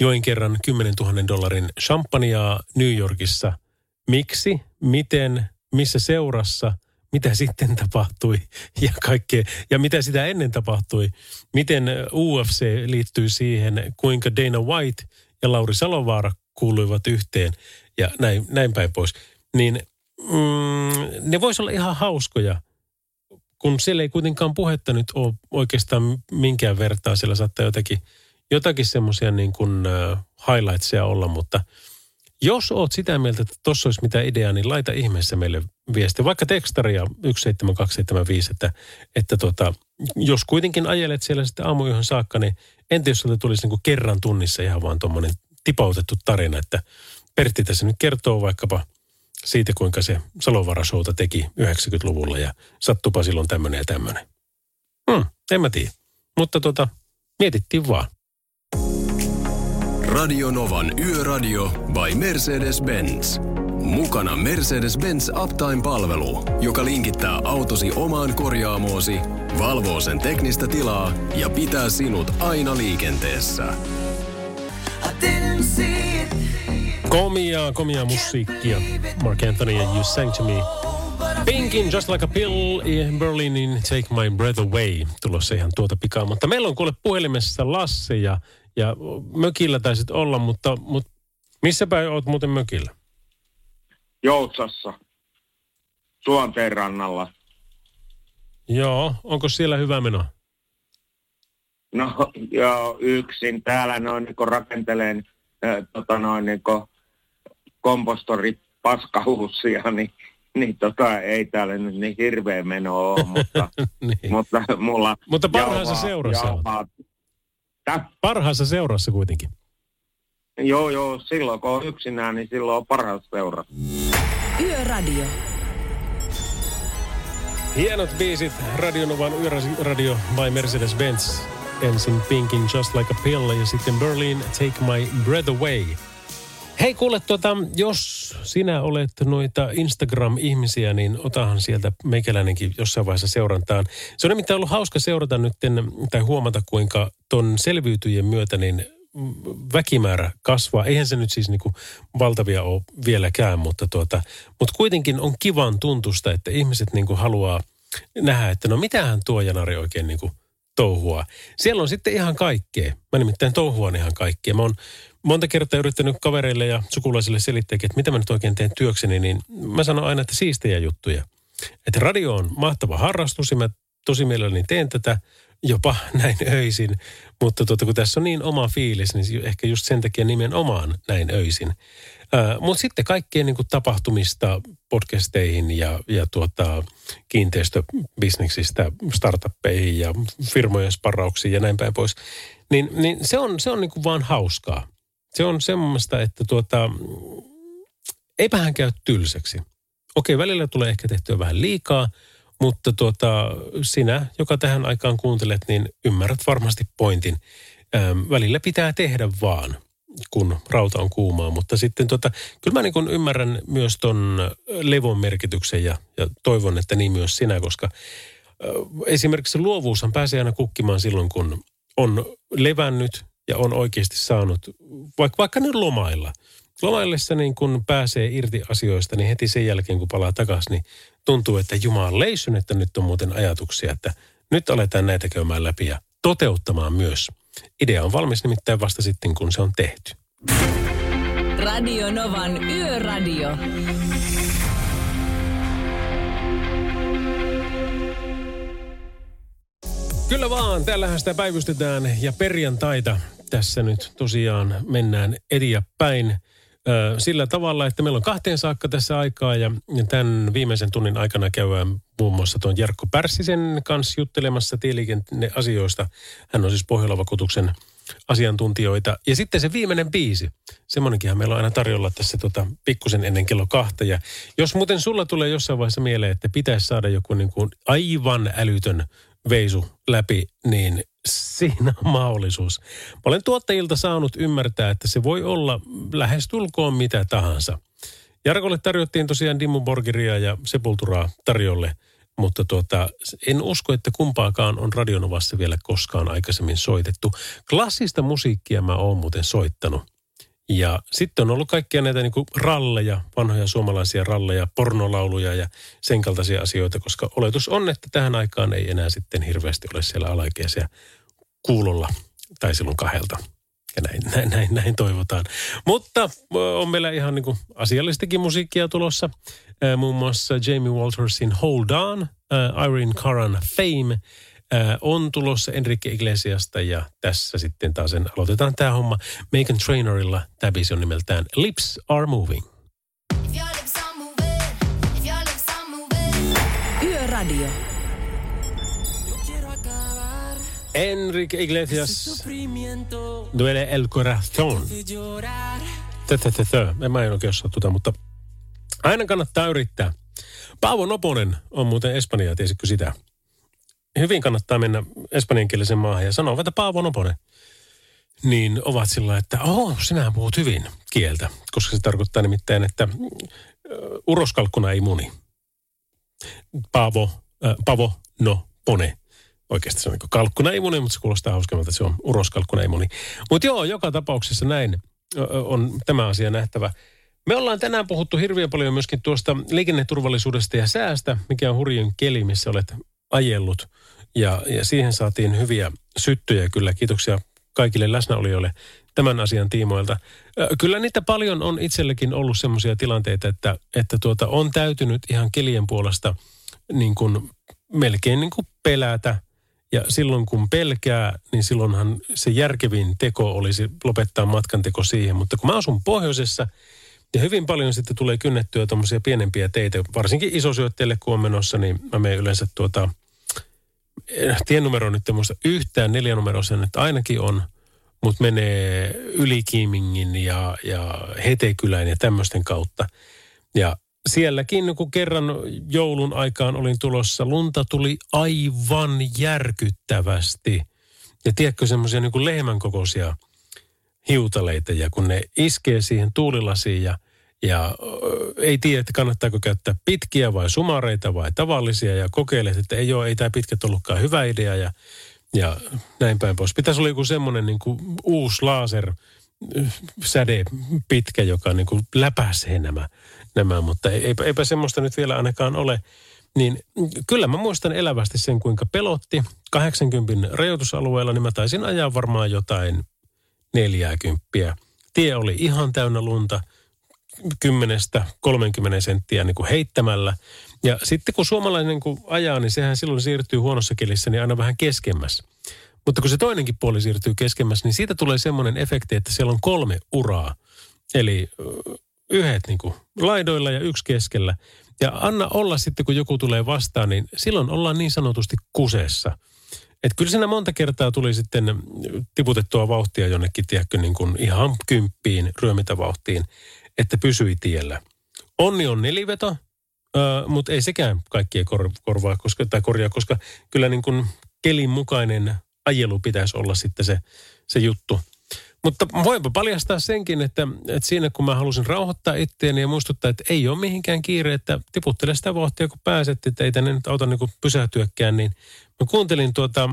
join kerran 10 000 dollarin champagnea New Yorkissa. Miksi, miten, missä seurassa – mitä sitten tapahtui ja kaikkea, ja mitä sitä ennen tapahtui. Miten UFC liittyy siihen, kuinka Dana White ja Lauri Salovaara kuuluivat yhteen ja näin, näin päin pois. Niin mm, ne voisi olla ihan hauskoja, kun siellä ei kuitenkaan puhetta nyt ole oikeastaan minkään vertaa. Siellä saattaa jotakin, jotakin semmoisia niin kuin uh, highlightsia olla, mutta – jos oot sitä mieltä, että tuossa olisi mitään ideaa, niin laita ihmeessä meille viesti. Vaikka tekstaria 17275, että, että tota, jos kuitenkin ajelet siellä sitten aamuyöhön saakka, niin entä jos tulisi niin kerran tunnissa ihan vaan tuommoinen tipautettu tarina, että Pertti tässä nyt kertoo vaikkapa siitä, kuinka se Salovarasouta teki 90-luvulla ja sattupa silloin tämmöinen ja tämmöinen. Hmm, en mä tiedä. Mutta tota, mietittiin vaan. Radio Novan Yöradio by Mercedes-Benz. Mukana Mercedes-Benz Uptime-palvelu, joka linkittää autosi omaan korjaamoosi, valvoo sen teknistä tilaa ja pitää sinut aina liikenteessä. Komia, komia musiikkia. Mark Anthony ja You Sang To Me. Pinkin Just Like a Pill ja Berlinin Take My Breath Away. Tulossa ihan tuota pikaa. Mutta meillä on kuule puhelimessa Lasse ja ja mökillä taisit olla, mutta, mutta missä päin oot muuten mökillä? Joutsassa. Suonteen rannalla. Joo, onko siellä hyvä meno? No joo, yksin. Täällä noin niin rakenteleen äh, tota noin niin kompostori paskahuussia, niin niin tota, ei täällä nyt niin hirveä meno ole, mutta, niin. mutta mulla... Mutta parhaassa jauhaa- seurassa olet. Jauhaa- Parhaassa seurassa kuitenkin. Joo, joo, silloin kun on yksinään, niin silloin on paras seura. Yöradio. Hienot biisit, Radionovan Yöradio by Mercedes-Benz. Ensin Pinkin Just Like a Pill ja sitten Berlin Take My Breath Away. Hei kuule, tuota, jos sinä olet noita Instagram-ihmisiä, niin otahan sieltä meikäläinenkin jossain vaiheessa seurantaan. Se on nimittäin ollut hauska seurata nyt tai huomata, kuinka ton selviytyjien myötä niin väkimäärä kasvaa. Eihän se nyt siis niinku valtavia ole vieläkään, mutta, tuota, mutta kuitenkin on kivan tuntusta, että ihmiset niinku haluaa nähdä, että no mitähän tuo Janari oikein niinku touhua. Siellä on sitten ihan kaikkea. Mä nimittäin touhuan ihan kaikkea. Mä oon monta kertaa yrittänyt kavereille ja sukulaisille selittää, että mitä mä nyt oikein teen työkseni, niin mä sanon aina, että siistejä juttuja. Että radio on mahtava harrastus ja mä tosi mielelläni teen tätä jopa näin öisin. Mutta tuota, kun tässä on niin oma fiilis, niin ehkä just sen takia nimenomaan näin öisin. Mutta sitten kaikkien niin tapahtumista podcasteihin ja, ja tuota, kiinteistöbisneksistä startuppeihin ja firmojen sparrauksiin ja näin päin pois. Niin, niin se on, se on niin kuin vaan hauskaa. Se on semmoista, että tuota, eipähän käy tylsäksi. Okei, välillä tulee ehkä tehtyä vähän liikaa, mutta tuota, sinä, joka tähän aikaan kuuntelet, niin ymmärrät varmasti pointin. Ähm, välillä pitää tehdä vaan, kun rauta on kuumaa. Mutta sitten tota, kyllä mä niin kuin ymmärrän myös ton levon merkityksen ja, ja toivon, että niin myös sinä, koska äh, esimerkiksi luovuushan pääsee aina kukkimaan silloin, kun on levännyt ja on oikeasti saanut, vaikka, vaikka nyt lomailla. Lomaillessa niin kun pääsee irti asioista, niin heti sen jälkeen kun palaa takaisin, niin tuntuu, että jumalausun, että nyt on muuten ajatuksia, että nyt aletaan näitä käymään läpi ja toteuttamaan myös. Idea on valmis nimittäin vasta sitten, kun se on tehty. Radio Novan Yöradio. Kyllä vaan, täällähän sitä päivystetään ja perjantaita tässä nyt tosiaan mennään ö, sillä tavalla, että meillä on kahteen saakka tässä aikaa ja tämän viimeisen tunnin aikana käydään muun muassa tuon Jarkko Pärssisen kanssa juttelemassa tieliikenneasioista. Hän on siis Pohjola-vakuutuksen asiantuntijoita. Ja sitten se viimeinen biisi, semmoinenkinhan meillä on aina tarjolla tässä tota, pikkusen ennen kello kahta. Ja jos muuten sulla tulee jossain vaiheessa mieleen, että pitäisi saada joku niin kuin aivan älytön veisu läpi, niin siinä on mahdollisuus. Mä olen tuottajilta saanut ymmärtää, että se voi olla lähestulkoon mitä tahansa. Jarkolle tarjottiin tosiaan Dimmu Borgeria ja Sepulturaa tarjolle, mutta tuota, en usko, että kumpaakaan on Radionovassa vielä koskaan aikaisemmin soitettu. Klassista musiikkia mä oon muuten soittanut. Ja sitten on ollut kaikkia näitä niin ralleja, vanhoja suomalaisia ralleja, pornolauluja ja sen kaltaisia asioita, koska oletus on, että tähän aikaan ei enää sitten hirveästi ole siellä alaikäisiä kuulolla tai silloin kahdelta. Ja näin, näin, näin, näin toivotaan. Mutta on meillä ihan niin asiallistakin musiikkia tulossa. Muun muassa Jamie Waltersin Hold On, Irene Karan Fame – on tulossa Enrique Iglesiasta ja tässä sitten taas sen aloitetaan tämä homma. Megan Trainorilla tämä biisi on nimeltään Lips Are Moving. Yöradio. Enrique Iglesias, Duele el Corazón. En mä en oikein osaa tuota, mutta aina kannattaa yrittää. Paavo Noponen on muuten Espanjaa, tiesitkö sitä? Hyvin kannattaa mennä espanjankielisen maahan ja sanoa, että Paavo Noponen. Niin ovat sillä että oh, sinä puhut hyvin kieltä, koska se tarkoittaa nimittäin, että uroskalkkuna ei muni. Paavo, äh, Pavo, no, pone. Oikeasti se on niin kalkkuna ei muni, mutta se kuulostaa hauskammalta, että se on uroskalkkuna ei muni. Mutta joo, joka tapauksessa näin on tämä asia nähtävä. Me ollaan tänään puhuttu hirveän paljon myöskin tuosta liikenneturvallisuudesta ja säästä, mikä on hurjin keli, missä olet ajellut. Ja, ja siihen saatiin hyviä syttyjä kyllä. Kiitoksia kaikille läsnäolijoille tämän asian tiimoilta. Kyllä niitä paljon on itsellekin ollut sellaisia tilanteita, että, että tuota, on täytynyt ihan kelien puolesta niin kuin melkein niin kuin pelätä. Ja silloin kun pelkää, niin silloinhan se järkevin teko olisi lopettaa matkan teko siihen. Mutta kun mä asun pohjoisessa, Ja hyvin paljon sitten tulee kynnettyä tuommoisia pienempiä teitä, varsinkin isosyötteille kun on menossa, niin mä menen yleensä tuota, tiennumero on nyt en muista yhtään, neljänumeroisen nyt ainakin on, mutta menee Ylikiimingin ja, ja Hetekylän ja tämmöisten kautta. Ja sielläkin, kun kerran joulun aikaan olin tulossa, lunta tuli aivan järkyttävästi. Ja tiedätkö semmoisia niin lehmän kokoisia hiutaleita, ja kun ne iskee siihen tuulilasiin ja, ja ei tiedä, että kannattaako käyttää pitkiä vai sumareita vai tavallisia, ja kokeilet, että ei ole, ei tämä pitkät ollutkaan hyvä idea, ja, ja näin päin pois. Pitäisi olla joku semmoinen niin kuin uusi laser säde pitkä, joka niin kuin läpäisee nämä, nämä, mutta eipä, eipä semmoista nyt vielä ainakaan ole. Niin kyllä mä muistan elävästi sen, kuinka pelotti 80 rajoitusalueella, niin mä taisin ajaa varmaan jotain 40. Tie oli ihan täynnä lunta, 10-30 senttiä niin kuin heittämällä. Ja sitten kun suomalainen kun ajaa, niin sehän silloin siirtyy huonossa kelissä niin aina vähän keskemmäs. Mutta kun se toinenkin puoli siirtyy keskemmäs, niin siitä tulee semmoinen efekti, että siellä on kolme uraa. Eli yhdet niin kuin laidoilla ja yksi keskellä. Ja anna olla sitten, kun joku tulee vastaan, niin silloin ollaan niin sanotusti kuseessa. Että kyllä siinä monta kertaa tuli sitten tiputettua vauhtia jonnekin, tiedätkö, niin kuin ihan kymppiin ryömitävauhtiin, että pysyi tiellä. Onni on neliveto, mutta ei sekään kaikkia kor- korvaa koska, tai korjaa, koska kyllä niin kuin kelin mukainen ajelu pitäisi olla sitten se, se juttu. Mutta voinpa paljastaa senkin, että, että siinä kun mä halusin rauhoittaa itseäni ja muistuttaa, että ei ole mihinkään kiire, että tiputtele sitä vauhtia kun pääset, että ei tänne nyt auta niin kuin pysähtyäkään, niin mä kuuntelin tuota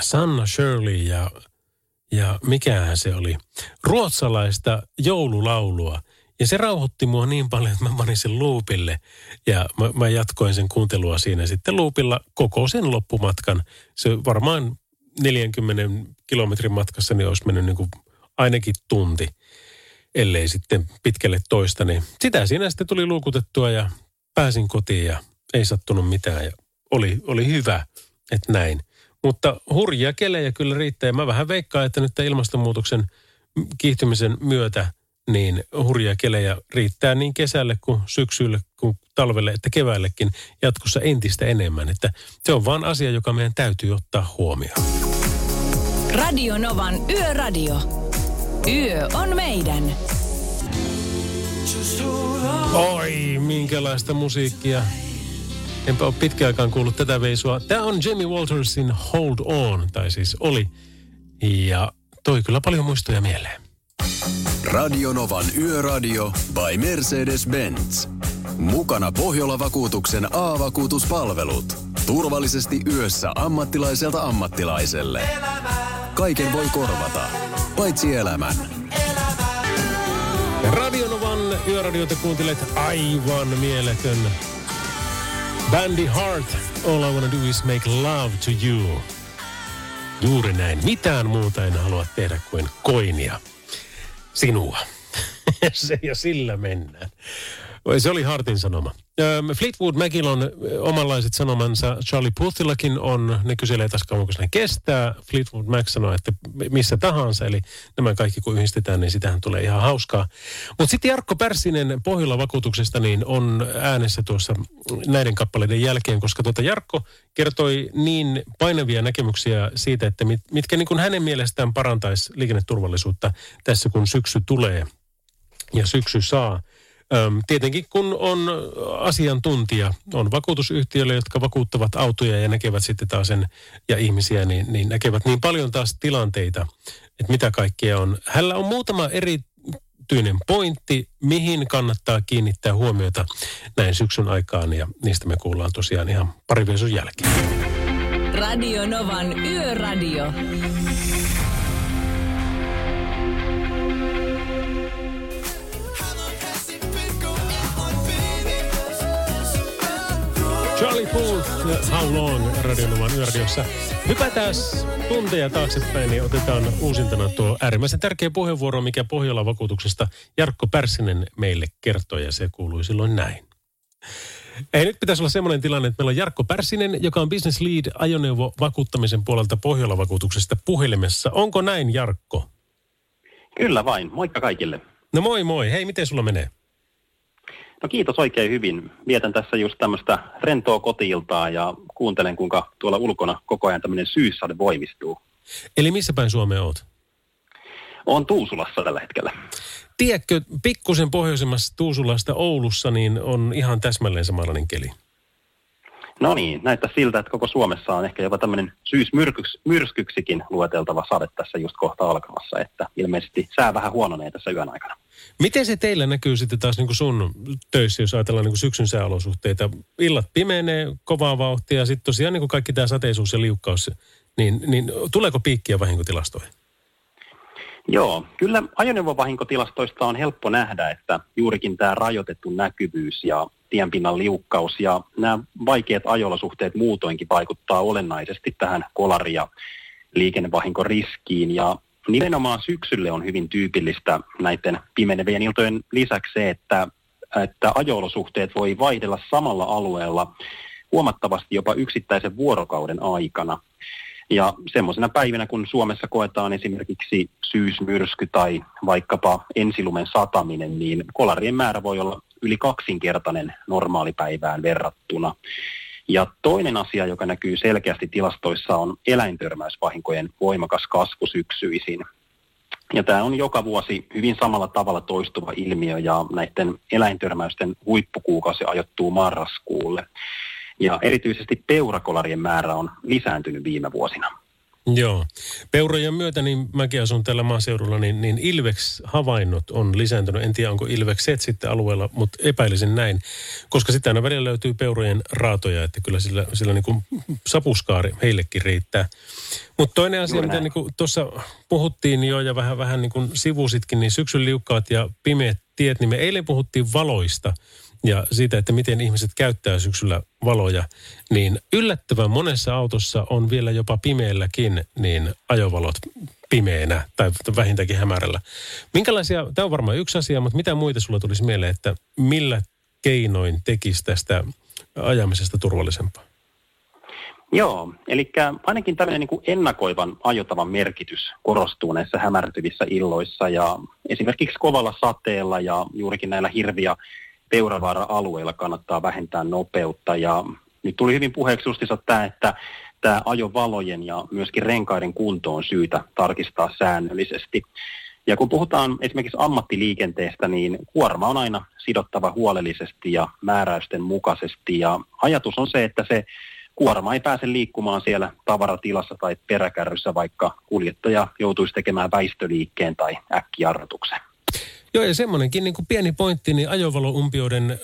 Sanna Shirley ja, ja mikähän se oli, ruotsalaista joululaulua – ja se rauhoitti mua niin paljon, että mä panin sen luupille ja mä, mä jatkoin sen kuuntelua siinä sitten luupilla koko sen loppumatkan. Se varmaan 40 kilometrin matkassa niin olisi mennyt niin kuin ainakin tunti, ellei sitten pitkälle toista. Niin sitä siinä sitten tuli luukutettua ja pääsin kotiin ja ei sattunut mitään ja oli, oli hyvä, että näin. Mutta hurjia kelejä kyllä riittää ja mä vähän veikkaan, että nyt ilmastonmuutoksen kiihtymisen myötä – niin hurjia kelejä riittää niin kesälle kuin syksylle kuin talvelle että keväällekin jatkossa entistä enemmän. Että se on vaan asia, joka meidän täytyy ottaa huomioon. Radio Novan Yöradio. Yö on meidän. Oi, minkälaista musiikkia. Enpä ole pitkään aikaan kuullut tätä veisua. Tämä on Jamie Waltersin Hold On, tai siis oli. Ja toi kyllä paljon muistoja mieleen. Radionovan Yöradio by Mercedes-Benz. Mukana Pohjola-vakuutuksen A-vakuutuspalvelut. Turvallisesti yössä ammattilaiselta ammattilaiselle. Kaiken voi korvata, paitsi elämän. Radionovan Yöradiota kuuntelet aivan mieletön. Bandy Heart, All I Wanna Do Is Make Love To You. Juuri näin. Mitään muuta en halua tehdä kuin koinia sinua. se ja sillä mennään. Se oli Hartin sanoma. Fleetwood Macilla on omanlaiset sanomansa. Charlie Puthillakin on. Ne kyselee taas kauanko ne kestää. Fleetwood Mac sanoo, että missä tahansa. Eli nämä kaikki kun yhdistetään, niin sitähän tulee ihan hauskaa. Mutta sitten Jarkko Pärssinen Pohjola vakuutuksesta niin on äänessä tuossa näiden kappaleiden jälkeen, koska tuota Jarkko kertoi niin painavia näkemyksiä siitä, että mit, mitkä niin kuin hänen mielestään parantaisi liikenneturvallisuutta tässä, kun syksy tulee ja syksy saa. Öm, tietenkin kun on asiantuntija, on vakuutusyhtiöille, jotka vakuuttavat autoja ja näkevät sitten taas sen ja ihmisiä, niin, niin näkevät niin paljon taas tilanteita, että mitä kaikkea on. Hänellä on muutama erityinen pointti, mihin kannattaa kiinnittää huomiota näin syksyn aikaan ja niistä me kuullaan tosiaan ihan pari jälkeen. Radio Novan Yöradio. Charlie Puth, How Long, Radionovan yöradiossa. Hypätään tunteja taaksepäin, niin otetaan uusintana tuo äärimmäisen tärkeä puheenvuoro, mikä Pohjola vakuutuksesta Jarkko Pärssinen meille kertoi, ja se kuului silloin näin. Ei nyt pitäisi olla semmoinen tilanne, että meillä on Jarkko Pärssinen, joka on business lead ajoneuvo vakuuttamisen puolelta Pohjola-vakuutuksesta puhelimessa. Onko näin, Jarkko? Kyllä vain. Moikka kaikille. No moi moi. Hei, miten sulla menee? No kiitos oikein hyvin. Vietän tässä just tämmöistä rentoa kotiiltaa ja kuuntelen, kuinka tuolla ulkona koko ajan tämmöinen syyssade voimistuu. Eli missä päin Suomea oot? Olen Tuusulassa tällä hetkellä. Tiedätkö, pikkusen pohjoisemmassa Tuusulasta Oulussa, niin on ihan täsmälleen samanlainen keli. No niin, näyttää siltä, että koko Suomessa on ehkä jopa tämmöinen syysmyrskyksikin lueteltava sade tässä just kohta alkamassa, että ilmeisesti sää vähän huononee tässä yön aikana. Miten se teillä näkyy sitten taas niin kuin sun töissä, jos ajatellaan niin kuin syksyn sääolosuhteita? Illat pimenee kovaa vauhtia ja sitten tosiaan niin kuin kaikki tämä sateisuus ja liukkaus, niin, niin tuleeko piikkiä vahinkotilastoihin? Joo, kyllä ajoneuvovahinkotilastoista on helppo nähdä, että juurikin tämä rajoitettu näkyvyys ja tienpinnan liukkaus ja nämä vaikeat ajolosuhteet muutoinkin vaikuttaa olennaisesti tähän kolari- ja liikennevahinkoriskiin. Ja nimenomaan syksylle on hyvin tyypillistä näiden pimenevien iltojen lisäksi se, että, että ajolosuhteet voi vaihdella samalla alueella huomattavasti jopa yksittäisen vuorokauden aikana. Ja semmoisena päivinä, kun Suomessa koetaan esimerkiksi syysmyrsky tai vaikkapa ensilumen sataminen, niin kolarien määrä voi olla yli kaksinkertainen normaalipäivään verrattuna. Ja toinen asia, joka näkyy selkeästi tilastoissa, on eläintörmäysvahinkojen voimakas kasvu syksyisin. Ja tämä on joka vuosi hyvin samalla tavalla toistuva ilmiö ja näiden eläintörmäysten huippukuukausi ajoittuu marraskuulle. Ja erityisesti peurakolarien määrä on lisääntynyt viime vuosina. Joo. Peurojen myötä, niin mäkin asun tällä maaseudulla, niin, niin Ilveks-havainnot on lisääntynyt. En tiedä, onko Ilvekset sitten alueella, mutta epäilisin näin. Koska sitten aina välillä löytyy peurojen raatoja, että kyllä sillä, sillä niin kuin sapuskaari heillekin riittää. Mutta toinen asia, Juuri mitä niin tuossa puhuttiin jo ja vähän, vähän niin kuin sivusitkin, niin syksyn liukkaat ja pimeät tiet, niin me eilen puhuttiin valoista – ja siitä, että miten ihmiset käyttää syksyllä valoja, niin yllättävän monessa autossa on vielä jopa pimeälläkin niin ajovalot pimeänä tai vähintäänkin hämärällä. Minkälaisia, tämä on varmaan yksi asia, mutta mitä muita sulla tulisi mieleen, että millä keinoin tekisi tästä ajamisesta turvallisempaa? Joo, eli ainakin tämmöinen niin kuin ennakoivan ajotavan merkitys korostuu näissä hämärtyvissä illoissa ja esimerkiksi kovalla sateella ja juurikin näillä hirviä Peuravaara-alueilla kannattaa vähentää nopeutta ja nyt tuli hyvin puheeksi justissa tämä, että tämä ajovalojen ja myöskin renkaiden kunto on syytä tarkistaa säännöllisesti. Ja kun puhutaan esimerkiksi ammattiliikenteestä, niin kuorma on aina sidottava huolellisesti ja määräysten mukaisesti. Ja ajatus on se, että se kuorma ei pääse liikkumaan siellä tavaratilassa tai peräkärryssä, vaikka kuljettaja joutuisi tekemään väistöliikkeen tai äkkijarrutuksen. Joo, ja semmoinenkin niin kuin pieni pointti, niin ajovaloumpioiden ö,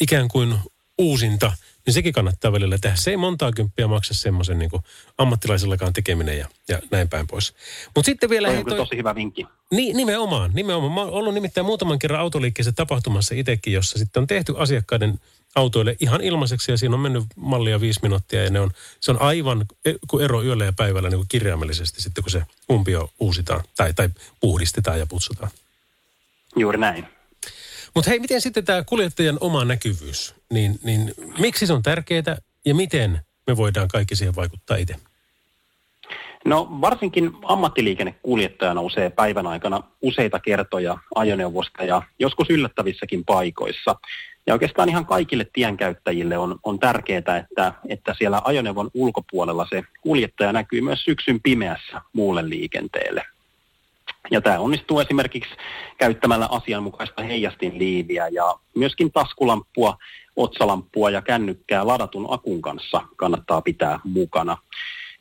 ikään kuin uusinta, niin sekin kannattaa välillä tehdä. Se ei montaa kymppiä maksa semmoisen niin ammattilaisellakaan tekeminen ja, ja näin päin pois. Mutta sitten vielä... Toi on toi... tosi hyvä vinkki. Niin, nimenomaan, nimenomaan. Mä oon ollut nimittäin muutaman kerran autoliikkeessä tapahtumassa itsekin, jossa sitten on tehty asiakkaiden autoille ihan ilmaiseksi ja siinä on mennyt mallia viisi minuuttia ja ne on, se on aivan e, kuin ero yöllä ja päivällä niin kuin kirjaimellisesti sitten kun se umpio uusitaan tai, tai puhdistetaan ja putsutaan. Juuri näin. Mutta hei, miten sitten tämä kuljettajan oma näkyvyys, niin, niin miksi se on tärkeää ja miten me voidaan kaikki siihen vaikuttaa itse? No varsinkin ammattiliikennekuljettaja nousee päivän aikana useita kertoja ajoneuvosta ja joskus yllättävissäkin paikoissa. Ja oikeastaan ihan kaikille tienkäyttäjille on, on tärkeää, että, että siellä ajoneuvon ulkopuolella se kuljettaja näkyy myös syksyn pimeässä muulle liikenteelle. Ja tämä onnistuu esimerkiksi käyttämällä asianmukaista heijastinliiviä ja myöskin taskulamppua, otsalamppua ja kännykkää ladatun akun kanssa kannattaa pitää mukana.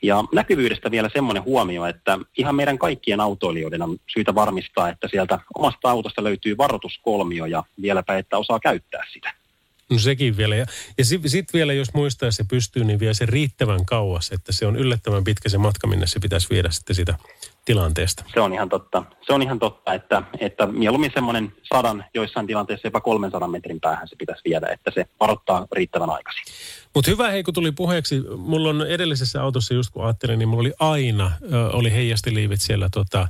Ja näkyvyydestä vielä semmoinen huomio, että ihan meidän kaikkien autoilijoiden on syytä varmistaa, että sieltä omasta autosta löytyy varoituskolmio ja vieläpä, että osaa käyttää sitä. No sekin vielä. Ja, ja sitten sit vielä, jos muistaa, että se pystyy, niin vie se riittävän kauas, että se on yllättävän pitkä se matka, minne se pitäisi viedä sitten sitä tilanteesta. Se on ihan totta. Se on ihan totta, että, että mieluummin semmoinen sadan, joissain tilanteissa jopa 300 metrin päähän se pitäisi viedä, että se varoittaa riittävän aikaisin. Mutta hyvä hei, kun tuli puheeksi. Mulla on edellisessä autossa, just kun ajattelin, niin mulla oli aina, ö, oli heijastiliivit siellä tota,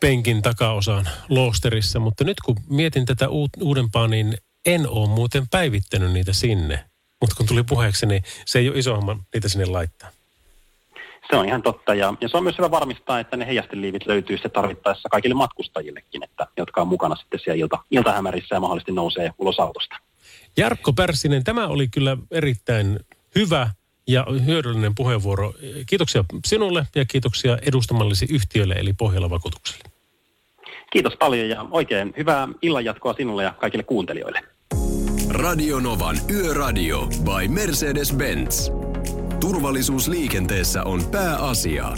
penkin takaosaan loosterissa. Mutta nyt kun mietin tätä uudempaa, niin en ole muuten päivittänyt niitä sinne. Mutta kun tuli puheeksi, niin se ei ole iso homma niitä sinne laittaa. Se on ihan totta ja, ja se on myös hyvä varmistaa, että ne heijasteliivit löytyy sitten tarvittaessa kaikille matkustajillekin, että, jotka on mukana sitten siellä ilta, iltahämärissä ja mahdollisesti nousee ulos autosta. Jarkko Pärssinen, tämä oli kyllä erittäin hyvä ja hyödyllinen puheenvuoro. Kiitoksia sinulle ja kiitoksia edustamallesi yhtiölle eli Pohjola Vakuutukselle. Kiitos paljon ja oikein hyvää illanjatkoa sinulle ja kaikille kuuntelijoille. Radionovan Yöradio by Mercedes-Benz. Turvallisuus liikenteessä on pääasia.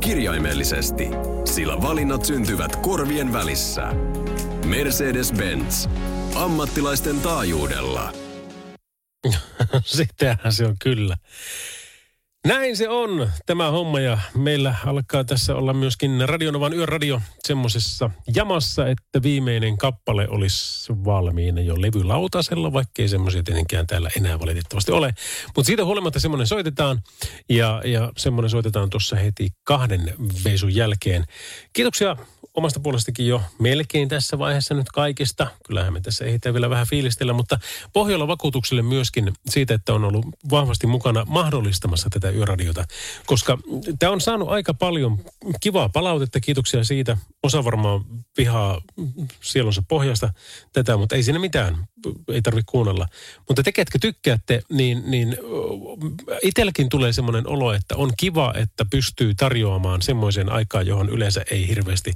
Kirjaimellisesti, sillä valinnat syntyvät korvien välissä. Mercedes-Benz. Ammattilaisten taajuudella. Sittenhän se on kyllä. Näin se on tämä homma ja meillä alkaa tässä olla myöskin Radionovan yöradio semmoisessa jamassa, että viimeinen kappale olisi valmiina jo levylautasella, vaikkei semmoisia tietenkään täällä enää valitettavasti ole. Mutta siitä huolimatta semmoinen soitetaan ja, ja semmoinen soitetaan tuossa heti kahden veisun jälkeen. Kiitoksia omasta puolestakin jo melkein tässä vaiheessa nyt kaikesta. Kyllähän me tässä ehditään vielä vähän fiilistellä, mutta Pohjola vakuutukselle myöskin siitä, että on ollut vahvasti mukana mahdollistamassa tätä yöradiota. Koska tämä on saanut aika paljon kivaa palautetta, kiitoksia siitä. Osa varmaan vihaa sielunsa pohjasta tätä, mutta ei siinä mitään, ei tarvitse kuunnella. Mutta te, ketkä tykkäätte, niin, niin itselläkin tulee semmoinen olo, että on kiva, että pystyy tarjoamaan semmoisen aikaan, johon yleensä ei hirveästi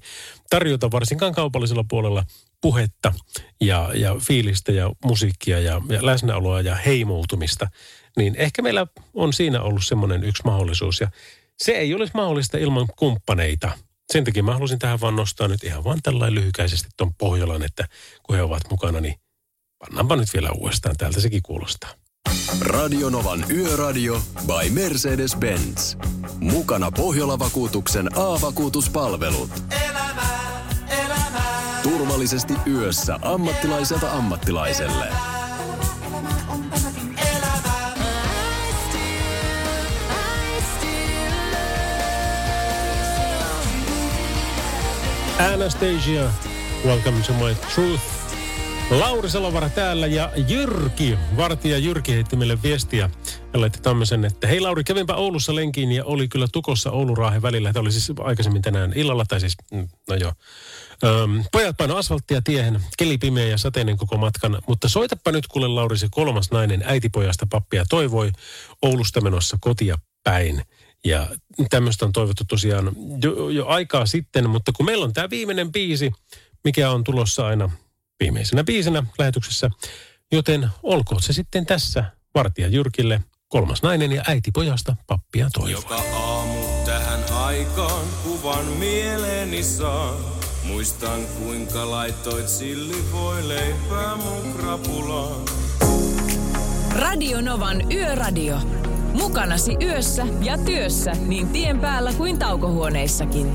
tarjota varsinkaan kaupallisella puolella puhetta ja, ja fiilistä ja musiikkia ja, ja läsnäoloa ja heimoutumista, niin ehkä meillä on siinä ollut semmoinen yksi mahdollisuus. Ja se ei olisi mahdollista ilman kumppaneita. Sen takia mä haluaisin tähän vaan nostaa nyt ihan vaan tällainen lyhykäisesti tuon Pohjolan, että kun he ovat mukana, niin pannaanpa nyt vielä uudestaan. Täältä sekin kuulostaa. Radionovan Yöradio by Mercedes-Benz. Mukana Pohjola-vakuutuksen A-vakuutuspalvelut. Elämää, elämää. Turvallisesti yössä ammattilaiselta ammattilaiselle. Anastasia, welcome to my truth. Lauri Salovara täällä ja Jyrki, vartija Jyrki heitti meille viestiä ja laitti tämmöisen, että hei Lauri, kävinpä Oulussa lenkiin ja oli kyllä tukossa Ouluraahen välillä. Tämä oli siis aikaisemmin tänään illalla, tai siis, mm, no joo. Öm, pojat paino asfalttia tiehen, keli pimeä ja sateinen koko matkan, mutta soitapa nyt kuule Lauri se kolmas nainen äitipojasta pappia toivoi Oulusta menossa kotia päin. Ja tämmöistä on toivottu tosiaan jo, jo aikaa sitten, mutta kun meillä on tämä viimeinen biisi, mikä on tulossa aina viimeisenä biisenä lähetyksessä, joten olkoon se sitten tässä Vartija Jyrkille, kolmas nainen ja äiti pojasta pappia toivoo. Joka aamu tähän aikaan kuvan mieleeni saan. Muistan kuinka laitoit silli voi leipää mun krapulaan. Radio Novan Yöradio. Mukanasi yössä ja työssä niin tien päällä kuin taukohuoneissakin.